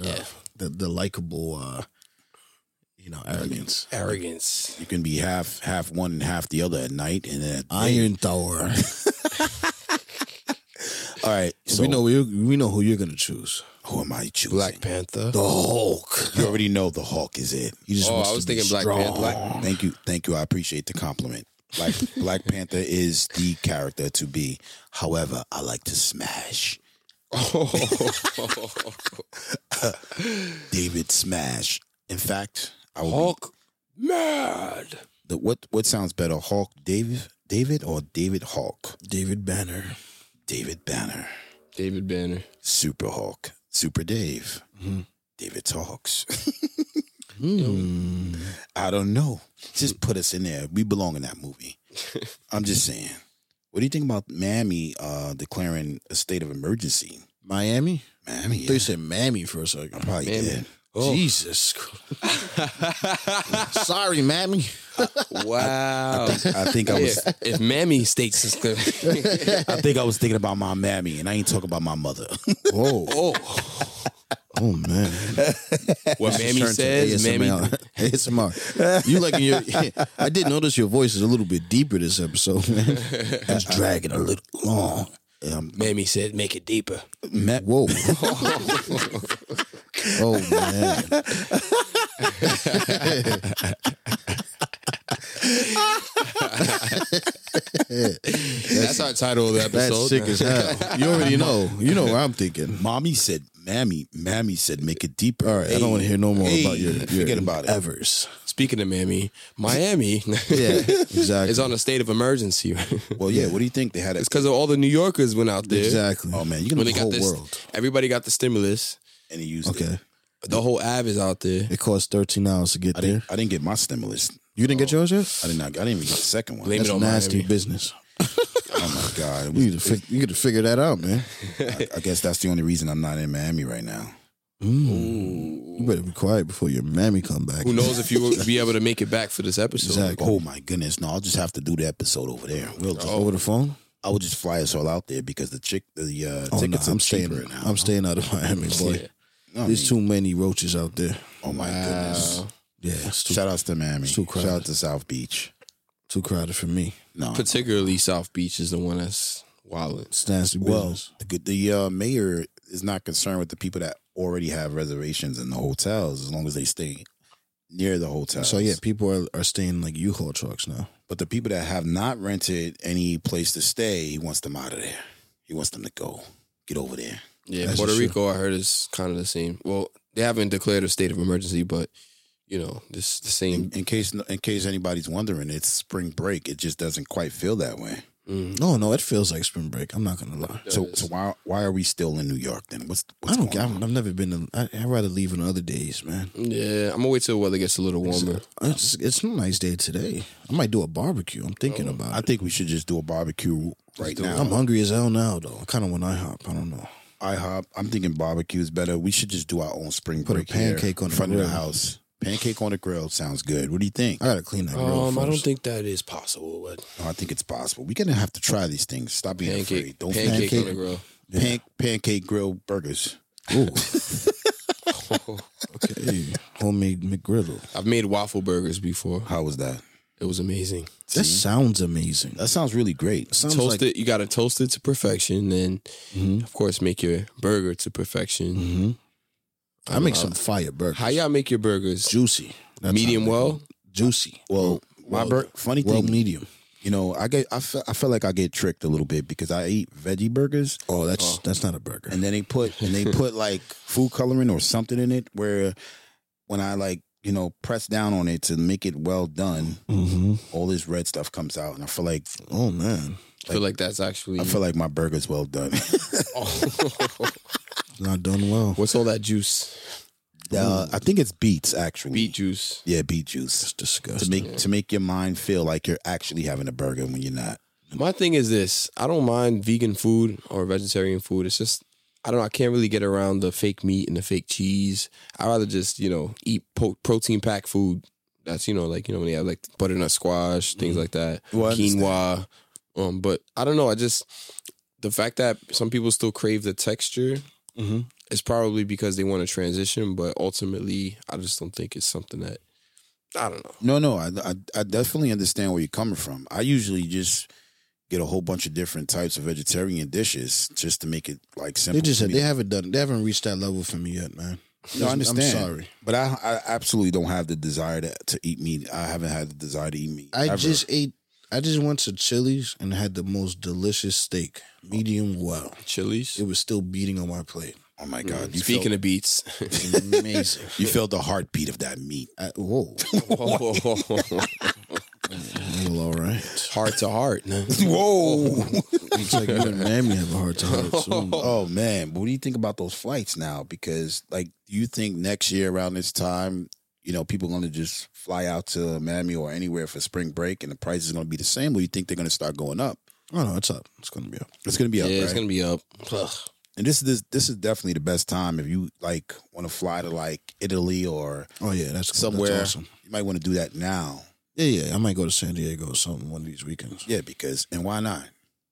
[SPEAKER 2] Yeah.
[SPEAKER 1] The, the likable, uh, you know, arrogance.
[SPEAKER 2] arrogance.
[SPEAKER 3] You can be half half one and half the other at night, and then
[SPEAKER 1] Iron Thor.
[SPEAKER 3] All right, so
[SPEAKER 1] we know we we know who you're gonna choose.
[SPEAKER 3] who am I choosing?
[SPEAKER 2] Black Panther.
[SPEAKER 1] The Hulk.
[SPEAKER 3] You already know the Hulk is it.
[SPEAKER 1] He just
[SPEAKER 2] Oh,
[SPEAKER 1] wants
[SPEAKER 2] I
[SPEAKER 1] to
[SPEAKER 2] was
[SPEAKER 1] be
[SPEAKER 2] thinking Black. Panther.
[SPEAKER 3] Black, thank you, thank you. I appreciate the compliment. Black Black Panther is the character to be. However, I like to smash. Oh David Smash. In fact, I would be-
[SPEAKER 2] Hulk mad.
[SPEAKER 3] the, what what sounds better, Hulk David David or David Hulk?
[SPEAKER 1] David Banner.
[SPEAKER 3] David Banner,
[SPEAKER 2] David Banner.
[SPEAKER 3] Super Hulk, Super Dave, David talks.
[SPEAKER 1] Hmm.
[SPEAKER 3] I don't know. Just put us in there. We belong in that movie. I'm just saying. What do you think about Miami uh, declaring a state of emergency?
[SPEAKER 1] Miami?
[SPEAKER 3] Miami,
[SPEAKER 1] I thought you said Mammy for a second.
[SPEAKER 3] I probably
[SPEAKER 2] Miami.
[SPEAKER 3] did. Oh.
[SPEAKER 1] Jesus. Sorry, Mammy.
[SPEAKER 2] Wow.
[SPEAKER 3] I think I was.
[SPEAKER 2] if, if Mammy states is good.
[SPEAKER 3] I think I was thinking about my mammy, and I ain't talking about my mother.
[SPEAKER 1] Whoa.
[SPEAKER 2] oh,
[SPEAKER 1] Oh man.
[SPEAKER 2] what Mammy
[SPEAKER 1] Turn to
[SPEAKER 2] says, Mammy.
[SPEAKER 1] ASMR. ASMR. You like your I did notice your voice is a little bit deeper this episode, man. It's dragging a little long.
[SPEAKER 3] Um,
[SPEAKER 2] Mammy said, make it deeper.
[SPEAKER 3] Matt,
[SPEAKER 1] Whoa. oh man.
[SPEAKER 2] That's our title of the
[SPEAKER 1] That's
[SPEAKER 2] episode.
[SPEAKER 1] sick as hell. You already know. You know what I'm thinking.
[SPEAKER 3] mommy said, "Mammy, mammy said, make it deeper."
[SPEAKER 1] All right, I don't want to hear no more
[SPEAKER 3] Hey,
[SPEAKER 1] about your, your
[SPEAKER 3] forget about it.
[SPEAKER 1] Evers.
[SPEAKER 2] Speaking of Mammy, Miami
[SPEAKER 1] Yeah, exactly.
[SPEAKER 2] is on a state of emergency.
[SPEAKER 3] Well, yeah. What do you think they had?
[SPEAKER 2] It's because of all the New Yorkers went out there.
[SPEAKER 1] exactly.
[SPEAKER 3] Oh man, you can
[SPEAKER 2] When
[SPEAKER 3] the whole
[SPEAKER 2] got this,
[SPEAKER 3] world,
[SPEAKER 2] everybody got the stimulus.
[SPEAKER 3] and he used
[SPEAKER 1] Okay.
[SPEAKER 3] it.
[SPEAKER 2] The whole Ave is out there.
[SPEAKER 1] It cost thirteen hours to get
[SPEAKER 3] I
[SPEAKER 1] there.
[SPEAKER 3] didn't. I didn't get my stimulus.
[SPEAKER 1] You didn't get uh, yours yet?
[SPEAKER 3] I did not. I didn't even get the second one.
[SPEAKER 2] Blame
[SPEAKER 1] That's
[SPEAKER 2] it on
[SPEAKER 1] nasty
[SPEAKER 2] Miami.
[SPEAKER 1] business.
[SPEAKER 3] Oh my god! It
[SPEAKER 1] You need to fig- you got to figure that out, man.
[SPEAKER 3] I, I guess that's the only reason I'm not in Miami right now.
[SPEAKER 1] Mm. You better be quiet before your mammy come back.
[SPEAKER 2] Who knows if you will be able to make it back for this episode?
[SPEAKER 1] Exactly.
[SPEAKER 3] Oh my goodness! No, I'll just have to do the episode over there. We'll just,
[SPEAKER 1] Over the phone?
[SPEAKER 3] I will just fly us all out there because the chick, the uh,
[SPEAKER 1] Oh, no, I'm
[SPEAKER 3] are
[SPEAKER 1] staying.
[SPEAKER 3] cheaper now.
[SPEAKER 1] I'm staying out of Miami, boy.
[SPEAKER 2] Yeah.
[SPEAKER 3] I
[SPEAKER 1] There's
[SPEAKER 3] mean,
[SPEAKER 1] too many roaches out there.
[SPEAKER 3] oh my goodness!
[SPEAKER 1] Yeah, too,
[SPEAKER 3] Shout outs to Miami.
[SPEAKER 1] too
[SPEAKER 3] Shout out to South Beach.
[SPEAKER 1] too crowded for me.
[SPEAKER 3] No,
[SPEAKER 2] Particularly South Beach is the one that's wild.
[SPEAKER 1] It's nasty
[SPEAKER 3] well, the the uh, mayor is not concerned with the people that already have reservations in the hotels as long as they stay near the hotels.
[SPEAKER 1] So yeah, people are, are staying like U-Haul trucks now.
[SPEAKER 3] But the people that have not rented any place to stay, he wants them out of there. He wants them to go. Get over there.
[SPEAKER 2] Yeah,
[SPEAKER 1] That's
[SPEAKER 2] Puerto
[SPEAKER 1] true.
[SPEAKER 2] Rico, I heard is kind of the same. Well, they haven't declared a state of emergency, but you know, this the same.
[SPEAKER 3] In, in case in case anybody's wondering, it's spring break. It just doesn't quite feel that way.
[SPEAKER 2] Mm.
[SPEAKER 1] No, no, it feels like spring break. I'm not gonna lie.
[SPEAKER 3] So so why why are we still in New York then? What's what's
[SPEAKER 1] I don't.
[SPEAKER 3] on?
[SPEAKER 1] I've never been. To, I, I'd rather leave on other days, man.
[SPEAKER 2] Yeah, I'm gonna wait till the weather gets a little warmer.
[SPEAKER 1] It's it's a nice day today. I might do a barbecue. I'm thinking about
[SPEAKER 3] I
[SPEAKER 1] it.
[SPEAKER 3] think we should just do a barbecue right now.
[SPEAKER 1] I'm hungry as hell now, though. I kind of want to IHOP. I don't know.
[SPEAKER 3] IHOP. I'm thinking barbecue is better. We should just do our own spring
[SPEAKER 1] Put a
[SPEAKER 3] break here
[SPEAKER 1] pancake on
[SPEAKER 3] in
[SPEAKER 1] the
[SPEAKER 3] front of the house. Pancake on the grill sounds good. What do you think?
[SPEAKER 1] I gotta clean that grill
[SPEAKER 2] Um, I don't
[SPEAKER 1] first.
[SPEAKER 2] think that is possible. But
[SPEAKER 3] No, I think it's possible. We're gonna have to try these things. Stop being
[SPEAKER 2] pancake,
[SPEAKER 3] afraid. Don't
[SPEAKER 2] pancake,
[SPEAKER 3] pancake,
[SPEAKER 2] on the grill.
[SPEAKER 3] pan, pancake grill burgers.
[SPEAKER 1] Ooh. okay, homemade McGriddle.
[SPEAKER 2] I've made waffle burgers before.
[SPEAKER 3] How was that?
[SPEAKER 2] It was amazing.
[SPEAKER 1] That sounds amazing.
[SPEAKER 3] That sounds really great.
[SPEAKER 1] Sounds
[SPEAKER 2] toast
[SPEAKER 1] like
[SPEAKER 2] it. You got to toast it to perfection, and
[SPEAKER 1] Mhm.
[SPEAKER 2] of course, make your burger to perfection.
[SPEAKER 1] hmm I make some fire burgers.
[SPEAKER 2] How y'all make your burgers?
[SPEAKER 1] juicy, That's
[SPEAKER 2] Medium
[SPEAKER 1] how they
[SPEAKER 2] well?
[SPEAKER 1] go. juicy.
[SPEAKER 3] Well, my
[SPEAKER 1] well,
[SPEAKER 3] bur- funny
[SPEAKER 1] well
[SPEAKER 3] thing,
[SPEAKER 1] medium.
[SPEAKER 3] you know, I get I feel, I feel like I get tricked a little bit because I eat veggie burgers
[SPEAKER 1] Oh, that's that's not a burger.
[SPEAKER 3] and then they put and they put like food coloring or something in it where when I like you know press down on it to make it well done,
[SPEAKER 1] hmm
[SPEAKER 3] all this red stuff comes out, and I feel like
[SPEAKER 1] Oh man,
[SPEAKER 2] I feel like that's actually.
[SPEAKER 3] I feel like my burger's well done.
[SPEAKER 1] it's not done well.
[SPEAKER 2] What's all that juice?
[SPEAKER 3] uh, I think it's beets actually.
[SPEAKER 2] Beet juice.
[SPEAKER 3] yeah, beat juice
[SPEAKER 1] It's
[SPEAKER 3] to
[SPEAKER 1] disgusting.
[SPEAKER 3] make to make your mind feel like you're actually having a burger when you're not.
[SPEAKER 2] My thing is this: I don't mind vegan food or vegetarian food. It's just I don't know. I can't really get around the fake meat and the fake cheese. I'd rather just you know eat po- protein packed food. That's you know like you know when they have like butternut squash things like that,
[SPEAKER 3] Well, I understand.
[SPEAKER 2] quinoa. Um, but I don't know. I just the fact that some people still crave the texture
[SPEAKER 1] Mhm.
[SPEAKER 2] is probably because they want to transition. But ultimately, I just don't think it's something that I don't know.
[SPEAKER 3] No, no, I, I I definitely understand where you're coming from. I usually just get a whole bunch of different types of vegetarian dishes just to make it like simple.
[SPEAKER 1] They just said they haven't done. They haven't reached that level for me yet, man.
[SPEAKER 3] No, I understand.
[SPEAKER 1] I'm sorry.
[SPEAKER 3] but I, I absolutely don't have the desire to, to eat meat. I haven't had the desire to eat meat.
[SPEAKER 1] I
[SPEAKER 3] ever.
[SPEAKER 1] just ate. I just went to Chili's and had the most delicious steak, medium well.
[SPEAKER 2] Chili's.
[SPEAKER 1] It was still beating on my plate.
[SPEAKER 3] oh my god! Mm. You
[SPEAKER 2] Speaking
[SPEAKER 3] felt,
[SPEAKER 2] of beats,
[SPEAKER 1] Amazing.
[SPEAKER 3] you felt the heartbeat of that meat.
[SPEAKER 1] I, whoa. Well, all right.
[SPEAKER 2] heart to heart. Man.
[SPEAKER 3] Whoa!
[SPEAKER 1] It's like you and Mammy have a hard time. soon.
[SPEAKER 3] oh man, but what do you think about those flights now? Because like, do you think next year around this time, you know, people going to just fly out to Miami or anywhere for spring break, and the price is going to be the same, or you think they're going to start going up?
[SPEAKER 1] Oh no, it's up. It's gonna be up.
[SPEAKER 3] It's going to be up.
[SPEAKER 2] Yeah,
[SPEAKER 3] up,
[SPEAKER 2] it's gonna be up. Ugh.
[SPEAKER 3] and this is this, this is definitely the best time if you like want to fly to like Italy or
[SPEAKER 1] Oh yeah, that's
[SPEAKER 3] somewhere.
[SPEAKER 1] That's awesome.
[SPEAKER 3] You might want to do that now.
[SPEAKER 1] Yeah, yeah. I might go to San Diego or something one of these weekends.
[SPEAKER 3] Yeah, because and why not?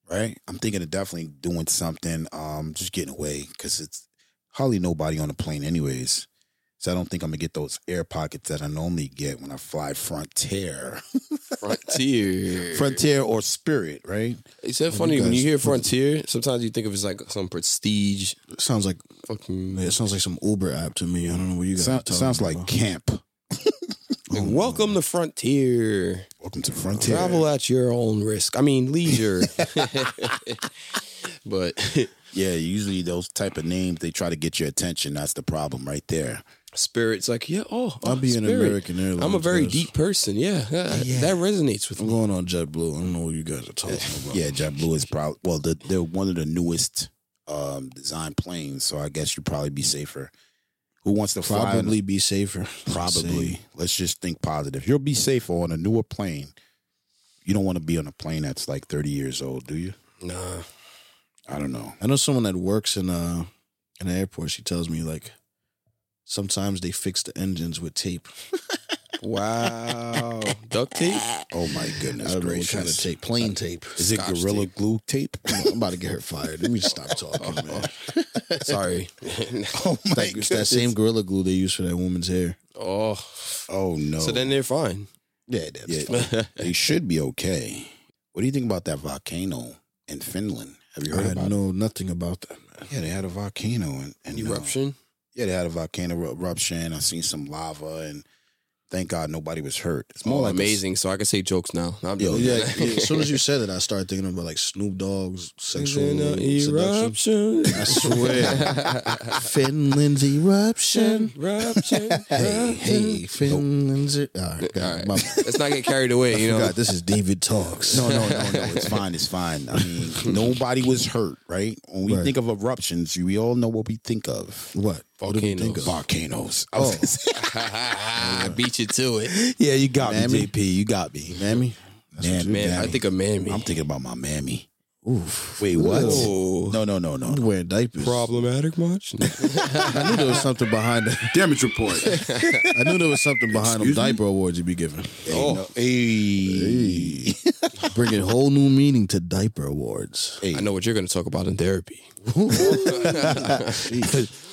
[SPEAKER 3] Right? I'm thinking of definitely doing something, um, just getting away because it's hardly nobody on the plane, anyways. So I don't think I'm gonna get those air pockets that I normally get when I fly Frontier,
[SPEAKER 2] Frontier.
[SPEAKER 3] Frontier or Spirit, right?
[SPEAKER 2] It's so
[SPEAKER 1] you
[SPEAKER 2] funny when you hear Frontier. Sometimes you think of it as like some prestige.
[SPEAKER 1] It sounds like
[SPEAKER 2] Fucking.
[SPEAKER 1] yeah, it sounds like some Uber app to me. I don't know what you guys.
[SPEAKER 3] Sound,
[SPEAKER 1] are talking
[SPEAKER 3] sounds like camp.
[SPEAKER 2] Like, welcome to Frontier.
[SPEAKER 3] Welcome to Frontier.
[SPEAKER 2] Travel at your own risk. I mean, leisure. but
[SPEAKER 3] Yeah, usually those type of names they try to get your attention. That's the problem right there.
[SPEAKER 2] Spirit's like, yeah, oh,
[SPEAKER 1] I'll
[SPEAKER 2] oh,
[SPEAKER 1] be in
[SPEAKER 2] Spirit.
[SPEAKER 1] American Airlines.
[SPEAKER 2] I'm a very deep person. Yeah, yeah, that resonates with me.
[SPEAKER 1] I'm going on JetBlue. I don't know what you guys are talking about.
[SPEAKER 3] Yeah, JetBlue is probably well, the, they're one of the newest um, design planes, so I guess you'd probably be safer. Who wants to fly?
[SPEAKER 1] probably be safer.
[SPEAKER 3] probably. Let's just think positive. You'll be safer on a newer plane. You don't want to be on a plane that's like 30 years old, do you?
[SPEAKER 2] Nah,
[SPEAKER 3] I don't know.
[SPEAKER 1] I know someone that works in uh in an airport. She tells me like sometimes they fix the engines with tape.
[SPEAKER 2] wow, duct tape.
[SPEAKER 3] Oh my
[SPEAKER 1] I
[SPEAKER 3] goodness
[SPEAKER 1] don't know what
[SPEAKER 3] gracious!
[SPEAKER 1] kind of tape. Plain tape.
[SPEAKER 3] Is it
[SPEAKER 2] Scotch
[SPEAKER 3] Gorilla
[SPEAKER 2] tape.
[SPEAKER 3] Glue tape?
[SPEAKER 1] I'm about to get her fired. Let me stop talking, man.
[SPEAKER 2] Sorry.
[SPEAKER 3] oh my
[SPEAKER 1] Like, it's that same gorilla glue they use for that woman's hair.
[SPEAKER 2] oh,
[SPEAKER 3] Oh no!
[SPEAKER 2] so then they're fine.
[SPEAKER 1] Yeah, that's
[SPEAKER 3] yeah, they should be okay. What do you think about that volcano in Finland? Have you heard
[SPEAKER 1] had
[SPEAKER 3] about it?
[SPEAKER 1] know nothing about that, man.
[SPEAKER 3] Yeah, they had a volcano and, and uh,
[SPEAKER 2] Eruption.
[SPEAKER 3] Yeah, they had a volcano eruption. I seen some lava, and thank God nobody was hurt. It's more
[SPEAKER 2] Oh,
[SPEAKER 3] like a-
[SPEAKER 2] amazing. So I can say jokes now. I'm
[SPEAKER 3] Yo.
[SPEAKER 1] Yeah, yeah, as soon as you said it, I started thinking about like Snoop Dogg's sexual
[SPEAKER 2] a eruption.
[SPEAKER 1] I swear, Finland's eruption.
[SPEAKER 2] Eruption.
[SPEAKER 1] Hey, hey, Finland's. Er- All right,
[SPEAKER 2] All right.
[SPEAKER 1] my-
[SPEAKER 2] Let's not get carried away. You know.
[SPEAKER 1] God, this is David talks.
[SPEAKER 3] No, no, no, no. It's fine. It's fine. I mean, nobody was hurt, right? When we
[SPEAKER 1] Right.
[SPEAKER 3] think of eruptions, we all know what we think of.
[SPEAKER 1] What? What did you think of?
[SPEAKER 3] Volcanoes. I oh. was
[SPEAKER 1] Oh.
[SPEAKER 3] say-
[SPEAKER 2] I beat you to it,
[SPEAKER 3] yeah, you got
[SPEAKER 1] Mammy?
[SPEAKER 3] me, JP. You got me.
[SPEAKER 1] Mammy? That's
[SPEAKER 3] Man,
[SPEAKER 1] what
[SPEAKER 2] man. I think of mammy.
[SPEAKER 3] I'm thinking about my mammy.
[SPEAKER 1] Oof.
[SPEAKER 3] Wait, what?
[SPEAKER 2] Oh.
[SPEAKER 3] No, no, no, no.
[SPEAKER 1] I'm wearing diapers.
[SPEAKER 2] problematic much?
[SPEAKER 1] I knew there was something behind that.
[SPEAKER 3] Damage report.
[SPEAKER 1] I knew there was something behind them
[SPEAKER 3] me?
[SPEAKER 1] diaper awards you'd be giving.
[SPEAKER 3] oh, hey.
[SPEAKER 1] Bringing whole new meaning to diaper awards.
[SPEAKER 3] Hey.
[SPEAKER 2] I know what you're going to talk about in therapy.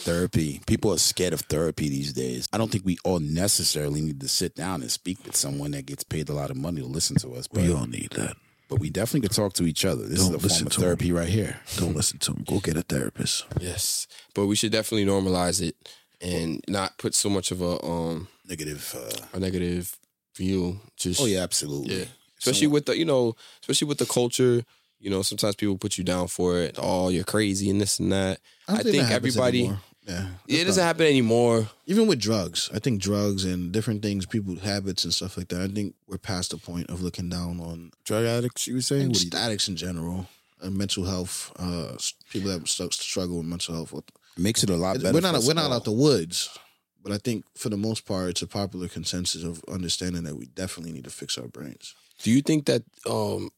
[SPEAKER 3] therapy. People are scared of therapy these days. I don't think we all necessarily need to sit down and speak with someone that gets paid a lot of money to listen to us. But,
[SPEAKER 1] We all need that.
[SPEAKER 3] But we definitely could talk to each other. This
[SPEAKER 1] Don't
[SPEAKER 3] is a form of
[SPEAKER 1] to 'em.
[SPEAKER 3] therapy right here.
[SPEAKER 1] Don't listen to them. Go get a therapist.
[SPEAKER 2] Yes, but we should definitely normalize it and not put so much of a um
[SPEAKER 3] Negative. Uh,
[SPEAKER 2] a negative view. Just
[SPEAKER 3] oh yeah, absolutely.
[SPEAKER 2] yeah. Especially with the you know, especially with the culture. You know, sometimes people put you down for it. Oh, you're crazy and this and that.
[SPEAKER 1] don't
[SPEAKER 2] I
[SPEAKER 1] that
[SPEAKER 2] think
[SPEAKER 1] happens
[SPEAKER 2] everybody.
[SPEAKER 1] anymore. Yeah.
[SPEAKER 2] It doesn't happen anymore.
[SPEAKER 1] Even with drugs, I think drugs and different things, people habits and stuff like that. I think we're past the point of looking down on
[SPEAKER 3] drug addicts. You were saying? What
[SPEAKER 1] addicts in general, and mental health. Uh, people that st- struggle with mental health.
[SPEAKER 3] makes it a lot better.
[SPEAKER 1] We're not we're not out the woods, but I think for the most part, it's a popular consensus of understanding that we definitely need to fix our brains.
[SPEAKER 2] Do you think that um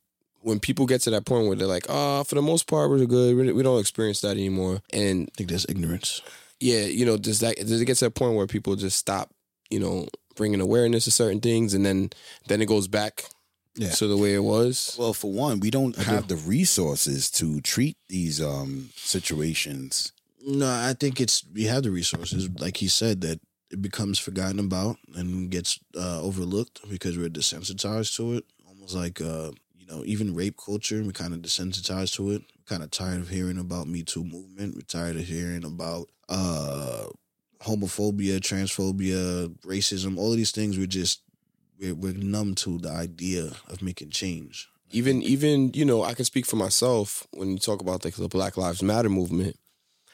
[SPEAKER 2] when people get to that point where they're like, "Ah, for the most part, we're good. We we don't experience that anymore," and
[SPEAKER 1] I think that's ignorance.
[SPEAKER 2] Yeah, you know, does that does it get to a point where people just stop, you know, bringing awareness to certain things, and then then it goes back
[SPEAKER 1] Yeah.
[SPEAKER 2] to the way it was?
[SPEAKER 3] Well, for one, we don't
[SPEAKER 1] I
[SPEAKER 3] have the resources to treat these um situations.
[SPEAKER 1] No, I think it's we have the resources, like he said, that it becomes forgotten about and gets uh, overlooked because we're desensitized to it. Almost like uh, you know, even rape culture, we're kind of desensitized to it. We're kind of tired of hearing about Me Too movement. We're tired of hearing about uh, homophobia, transphobia, racism. All of these things, we're just we're, we're numb to the idea of making change.
[SPEAKER 2] even even you know i can speak for myself when you talk about like the black lives matter movement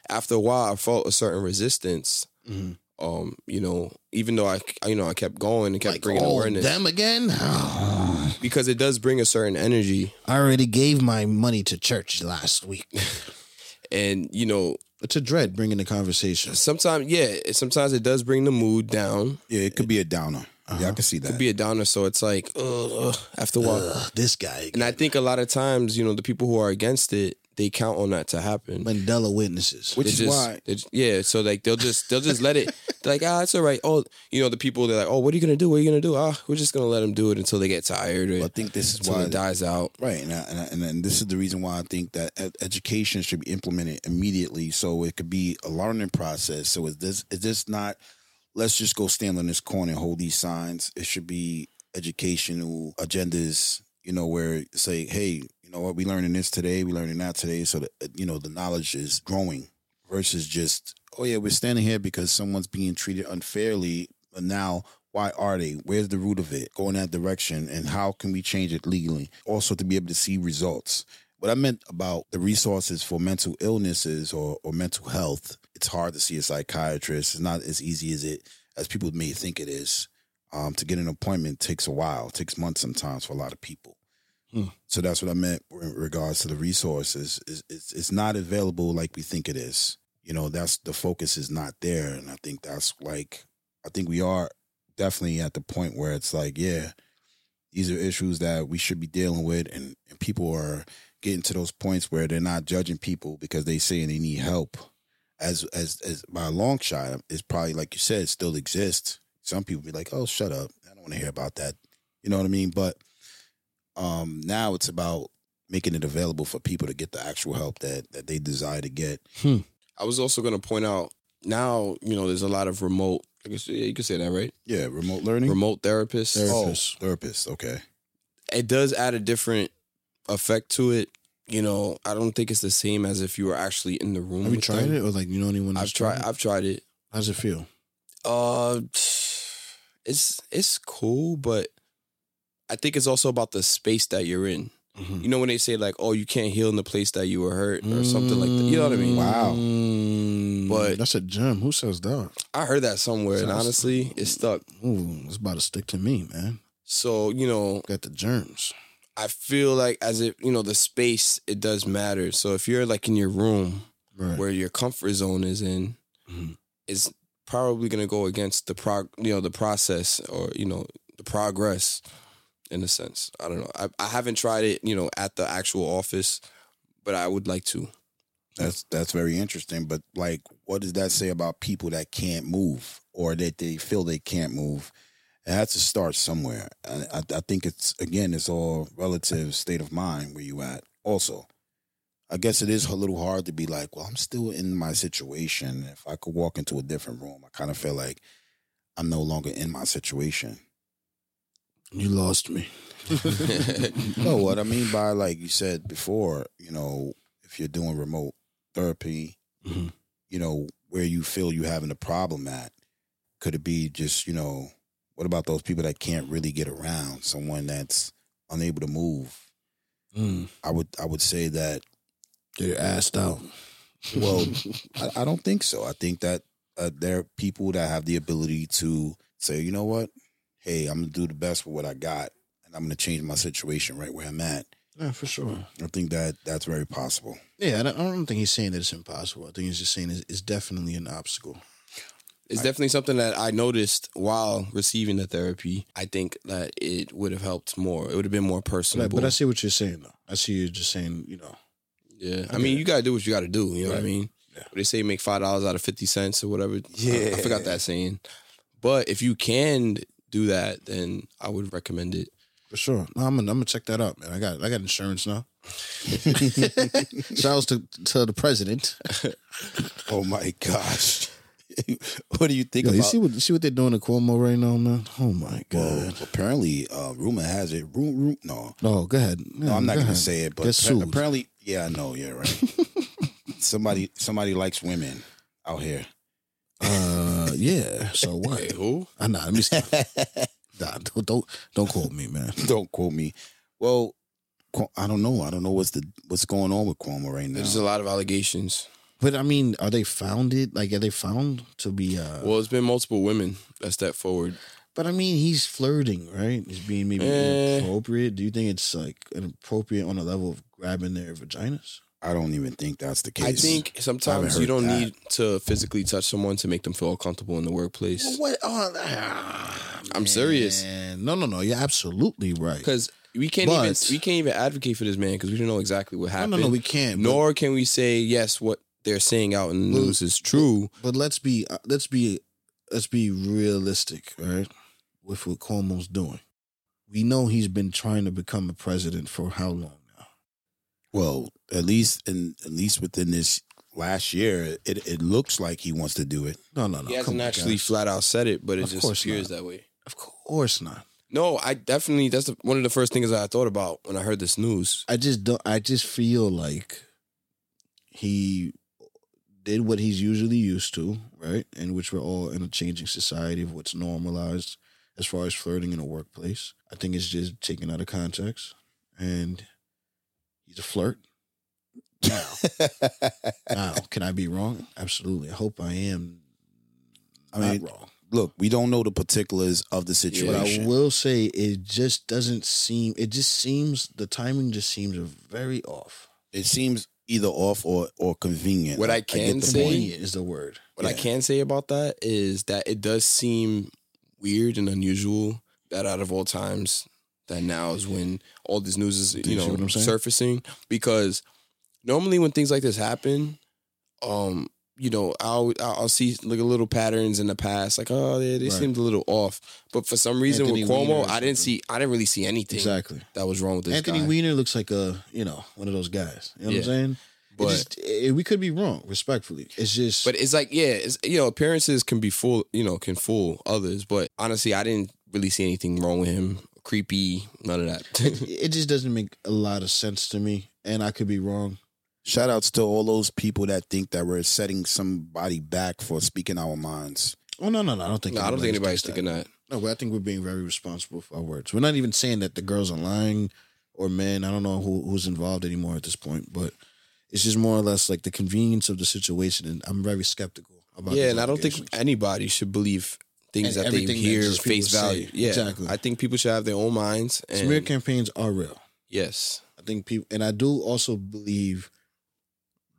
[SPEAKER 2] after a while i felt a certain resistance
[SPEAKER 1] Mm-hmm.
[SPEAKER 2] um you know even though i you know i kept going and kept
[SPEAKER 1] Like,
[SPEAKER 2] bringing
[SPEAKER 1] oh,
[SPEAKER 2] awareness
[SPEAKER 1] them again?
[SPEAKER 2] because it does bring a certain energy
[SPEAKER 1] I already gave my money to church last week.
[SPEAKER 2] and you know
[SPEAKER 1] It's a dread bringing the conversation.
[SPEAKER 2] sometimes yeah sometimes it does bring the mood down
[SPEAKER 3] Yeah, it could be a downer. Yeah, I can see that.
[SPEAKER 2] could be a downer so it's like ugh, after a while
[SPEAKER 1] Ugh, this guy.
[SPEAKER 2] and i think a lot of times you know the people who are against it they count on that to happen
[SPEAKER 1] Mandela witnesses.
[SPEAKER 3] Which
[SPEAKER 2] They
[SPEAKER 3] is
[SPEAKER 2] just,
[SPEAKER 3] why-
[SPEAKER 2] just- yeah. So like they'll just they'll just let it. They're like ah, it's all right. Oh, you know the people they're like, oh, what are you gonna do? What are you gonna do? Ah, we're just gonna let them do it until they get tired or
[SPEAKER 3] Well, I think this is why
[SPEAKER 2] it dies out.
[SPEAKER 3] Right, and I, and, I, and then this is the reason why I think that education should be implemented immediately, so it could be a learning process. So is this is this not? Let's just go stand on this corner and hold these signs. It should be educational agendas, you know, where say, hey, you know what, we learning this today, we learning that today, so that you know the knowledge is growing versus just, oh yeah, we're standing here because someone's being treated unfairly, but now why are they? Where's the root of it? Go in that direction, and how can we change it legally? Also, to be able to see results. What I meant about the resources for mental illnesses or, or mental health, it's hard to see a psychiatrist. It's not as easy as it as people may think it is. Um, to get an appointment takes a while, takes months sometimes for a lot of people.
[SPEAKER 1] Hmm.
[SPEAKER 3] So that's what I meant in regards to the resources. It's, it's it's not available like we think it is. You know, that's the focus is not there, and I think that's like I think we are definitely at the point where it's like, yeah, these are issues that we should be dealing with, and, and people are getting to those points where they're not judging people because they saying they need help. As as as by a long shot, it's probably like you said, still exists. Some people be like, "Oh, shut up! I don't want to hear about that." You know what I mean? But um, now it's about making it available for people to get the actual help that that they desire to get.
[SPEAKER 2] I was also gonna point out now you know there's a lot of remote. I guess yeah, you could say that right.
[SPEAKER 3] Yeah, remote learning.
[SPEAKER 2] Remote therapists.
[SPEAKER 1] Therapists.
[SPEAKER 3] Oh, therapists. Okay.
[SPEAKER 2] It does add a different effect to it. You know, I don't think it's the same as if you were actually in the room.
[SPEAKER 1] Have you
[SPEAKER 2] with
[SPEAKER 1] tried
[SPEAKER 2] them.
[SPEAKER 1] it, or like you know anyone?
[SPEAKER 2] I've
[SPEAKER 1] that's
[SPEAKER 2] tried.
[SPEAKER 1] it?
[SPEAKER 2] I've tried it.
[SPEAKER 1] How does it feel?
[SPEAKER 2] Uh, it's it's cool, but I think it's also about the space that you're in.
[SPEAKER 1] Mhm.
[SPEAKER 2] You know when they say like, "Oh, you can't heal in the place that you were hurt" or something like that. You know what I mean?
[SPEAKER 3] Wow.
[SPEAKER 1] Mm,
[SPEAKER 2] But-
[SPEAKER 1] that's a gem. Who says that?
[SPEAKER 2] I heard that somewhere, and honestly, it stuck.
[SPEAKER 1] Ooh, it's about to stick to me, man.
[SPEAKER 2] So you know,
[SPEAKER 1] Got the germs.
[SPEAKER 2] I feel like as if you know the space, it does matter. So if you're like in your room
[SPEAKER 1] Right.
[SPEAKER 2] where your comfort zone is in,
[SPEAKER 1] Mhm.
[SPEAKER 2] it's probably gonna go against the prog, you know, the process or you know the progress. In a sense, I don't know. I, I haven't tried it, you know, at the actual office, but I would like to.
[SPEAKER 3] That's that's very interesting. But like, what does that say about people that can't move or that they feel they can't move? It has to start somewhere. I, I, think it's again, it's all relative state of mind where you at. Also, I guess it is a little hard to be like, well, I'm still in my situation. If I could walk into a different room, I kind of feel like I'm no longer in my situation.
[SPEAKER 1] You lost me.
[SPEAKER 3] no, what I mean by like you said before, you know, if you're doing remote therapy,
[SPEAKER 1] Mhm.
[SPEAKER 3] you know, where you feel you having a problem at, could it be just, you know, what about those people that can't really get around, someone that's unable to move?
[SPEAKER 1] Mm.
[SPEAKER 3] I would I would say that
[SPEAKER 1] They're assed out.
[SPEAKER 3] well, I, I don't think so. I think that uh, there are people that have the ability to say, you know what, hey, I'm gonna do the best with what I got, and I'm gonna change my situation right where I'm at.
[SPEAKER 1] yeah, for sure.
[SPEAKER 3] I think that that's very possible.
[SPEAKER 1] Yeah, I don't, I don't think he's saying that it's impossible. I think he's just saying it's, it's definitely an obstacle.
[SPEAKER 2] It's definitely something that I noticed while receiving the therapy. I think that it would have helped more. It would have been more
[SPEAKER 1] But,
[SPEAKER 2] personable.
[SPEAKER 1] but I see what you're saying though. I see you just saying, you know,
[SPEAKER 2] yeah, I
[SPEAKER 1] I
[SPEAKER 2] mean,
[SPEAKER 1] get
[SPEAKER 2] you gotta do what you gotta do. You know what I mean?
[SPEAKER 1] Yeah.
[SPEAKER 2] They say make five dollars out of fifty cents or whatever. I-
[SPEAKER 3] Yeah.
[SPEAKER 2] I, forgot that saying. But if you can do that, then I would recommend it.
[SPEAKER 1] for sure. No, I'm gonna I'm gonna check that out, man. I got I got insurance now. Shout outs to to the president.
[SPEAKER 3] Oh my gosh. what do you think
[SPEAKER 1] Yo,
[SPEAKER 3] about
[SPEAKER 1] you see what you see what they're doing to Cuomo right now, man? Oh my
[SPEAKER 3] well,
[SPEAKER 1] god.
[SPEAKER 3] apparently, uh, rumor has it. Room, room, no,
[SPEAKER 1] No, go ahead.
[SPEAKER 3] no, I'm not
[SPEAKER 1] go
[SPEAKER 3] gonna
[SPEAKER 1] ahead.
[SPEAKER 3] say it, but
[SPEAKER 1] Get
[SPEAKER 3] appa-
[SPEAKER 1] sued.
[SPEAKER 3] apparently, yeah, I know, yeah, right. somebody, somebody likes women out here.
[SPEAKER 1] Uh, yeah. So what?
[SPEAKER 2] Who?
[SPEAKER 1] I know. Let me stop. Nah, don't, don't don't quote me, man.
[SPEAKER 3] Don't quote me. Well, I don't know. I don't know what's the what's going on with Cuomo right now.
[SPEAKER 2] There's a lot of allegations.
[SPEAKER 1] But I mean, are they founded? Like, are they found to be? uh
[SPEAKER 2] Well, it's been multiple women that stepped forward.
[SPEAKER 1] But I mean, he's flirting, right? He's being maybe
[SPEAKER 2] Eh.
[SPEAKER 1] inappropriate. Do you think it's like inappropriate on a level of grabbing their vaginas?
[SPEAKER 3] I don't even think that's the case.
[SPEAKER 2] I think sometimes
[SPEAKER 3] heard
[SPEAKER 2] you don't
[SPEAKER 3] that.
[SPEAKER 2] need to physically touch someone to make them feel comfortable in the workplace.
[SPEAKER 1] What? Oh, ah,
[SPEAKER 2] I'm serious.
[SPEAKER 1] No, no, no. You're absolutely right.
[SPEAKER 2] Because we can't even we can't even advocate for this man because we don't know exactly what happened.
[SPEAKER 1] no, no. We can't. but-
[SPEAKER 2] Nor can we say yes, what they're saying out in the news is true.
[SPEAKER 1] But let's be uh, let's be let's be realistic, right? With what Cuomo's doing, we know he's been trying to become a president for how long?
[SPEAKER 3] Well, at least in at least within this last year, it it looks like he wants to do it.
[SPEAKER 1] No, no, no.
[SPEAKER 2] he hasn't actually
[SPEAKER 1] guys.
[SPEAKER 2] flat out said it, but it
[SPEAKER 1] Of
[SPEAKER 2] just
[SPEAKER 1] course
[SPEAKER 2] appears
[SPEAKER 1] not.
[SPEAKER 2] that way.
[SPEAKER 1] Of course not.
[SPEAKER 2] No, I definitely that's the, one of the first things that I thought about when I heard this news.
[SPEAKER 1] I just don't. I just feel like he did what he's usually used to, right? In which we're all in a changing society of what's normalized as far as flirting in a workplace. I think it's just taken out of context, and he's a flirt. Now, now, can I be wrong? Absolutely. I hope I am.
[SPEAKER 3] I
[SPEAKER 1] not
[SPEAKER 3] mean,
[SPEAKER 1] wrong.
[SPEAKER 3] Look, we don't know the particulars of the
[SPEAKER 1] But I will say it just doesn't seem. It just seems the timing just seems very off.
[SPEAKER 3] it seems either off or or convenient.
[SPEAKER 2] What I can
[SPEAKER 3] the
[SPEAKER 2] say-
[SPEAKER 1] Convenient is the word.
[SPEAKER 2] What I can say about that is that it does seem weird and unusual that out of all times, that now is when all this news is
[SPEAKER 1] you
[SPEAKER 2] know surfacing. Because normally when things like this happen, um, you know, I'll I'll see like a little patterns in the past, like oh they, they
[SPEAKER 1] Right.
[SPEAKER 2] seemed a little off. But for some reason
[SPEAKER 1] Anthony
[SPEAKER 2] with Cuomo, I didn't see I didn't really see anything
[SPEAKER 1] Exactly.
[SPEAKER 2] that was wrong with this
[SPEAKER 1] Anthony
[SPEAKER 2] guy.
[SPEAKER 1] Weiner looks like a you know one of those guys. You know
[SPEAKER 2] Yeah.
[SPEAKER 1] what I'm saying?
[SPEAKER 2] But-
[SPEAKER 1] it just, it- we could be wrong, respectfully. It's just,
[SPEAKER 2] But it's like, yeah, it's you know, appearances can be fool, you know, can fool others. But honestly, I didn't really see anything wrong with him. Creepy, none of that.
[SPEAKER 1] it just doesn't make a lot of sense to me, and I could be wrong.
[SPEAKER 3] Shout outs to all those people that think that we're setting somebody back for speaking our minds.
[SPEAKER 1] Oh no, no, no! I don't think.
[SPEAKER 2] no, I don't think anybody's
[SPEAKER 1] thinks
[SPEAKER 2] thinking that.
[SPEAKER 1] No, but I think we're being very responsible for our words. We're not even saying that the girls are lying or men. I don't know who, who's involved anymore at this point, but it's just more or less like the convenience of the situation, and I'm very skeptical about.
[SPEAKER 2] Yeah, and I don't think anybody should believe things
[SPEAKER 1] And
[SPEAKER 2] that they
[SPEAKER 1] everything that
[SPEAKER 2] hear
[SPEAKER 1] just people
[SPEAKER 2] face
[SPEAKER 1] say.
[SPEAKER 2] value. Yeah,
[SPEAKER 1] Exactly.
[SPEAKER 2] I think people should have their own minds. And
[SPEAKER 1] smear campaigns are real.
[SPEAKER 2] yes,
[SPEAKER 1] I think people, and I do also believe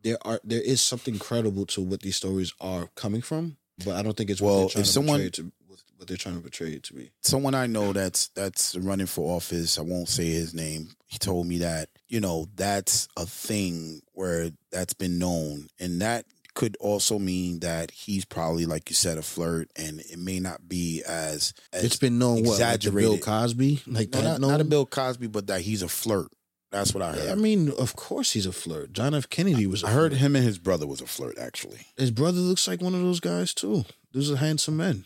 [SPEAKER 1] there are there is something credible to what these stories are coming from, but I don't think it's
[SPEAKER 3] Well,
[SPEAKER 1] they're
[SPEAKER 3] if
[SPEAKER 1] to
[SPEAKER 3] someone-
[SPEAKER 1] to what what they're trying to portray it to be.
[SPEAKER 3] Someone I know that's that's running for office, I won't say his name. He told me that, you know, that's a thing where that's been known. And that could also mean that he's probably, like you said, a flirt and it may not be as, as
[SPEAKER 1] It's been known what like Bill. Cosby, like
[SPEAKER 3] no, not,
[SPEAKER 1] known?
[SPEAKER 3] not a Bill Cosby, but that he's a flirt. That's what I heard.
[SPEAKER 1] I mean, of course he's a flirt. John F. Kennedy was. a
[SPEAKER 3] I heard
[SPEAKER 1] flirt.
[SPEAKER 3] him and his brother was a flirt, actually.
[SPEAKER 1] His brother looks like one of those guys too. Those are handsome men.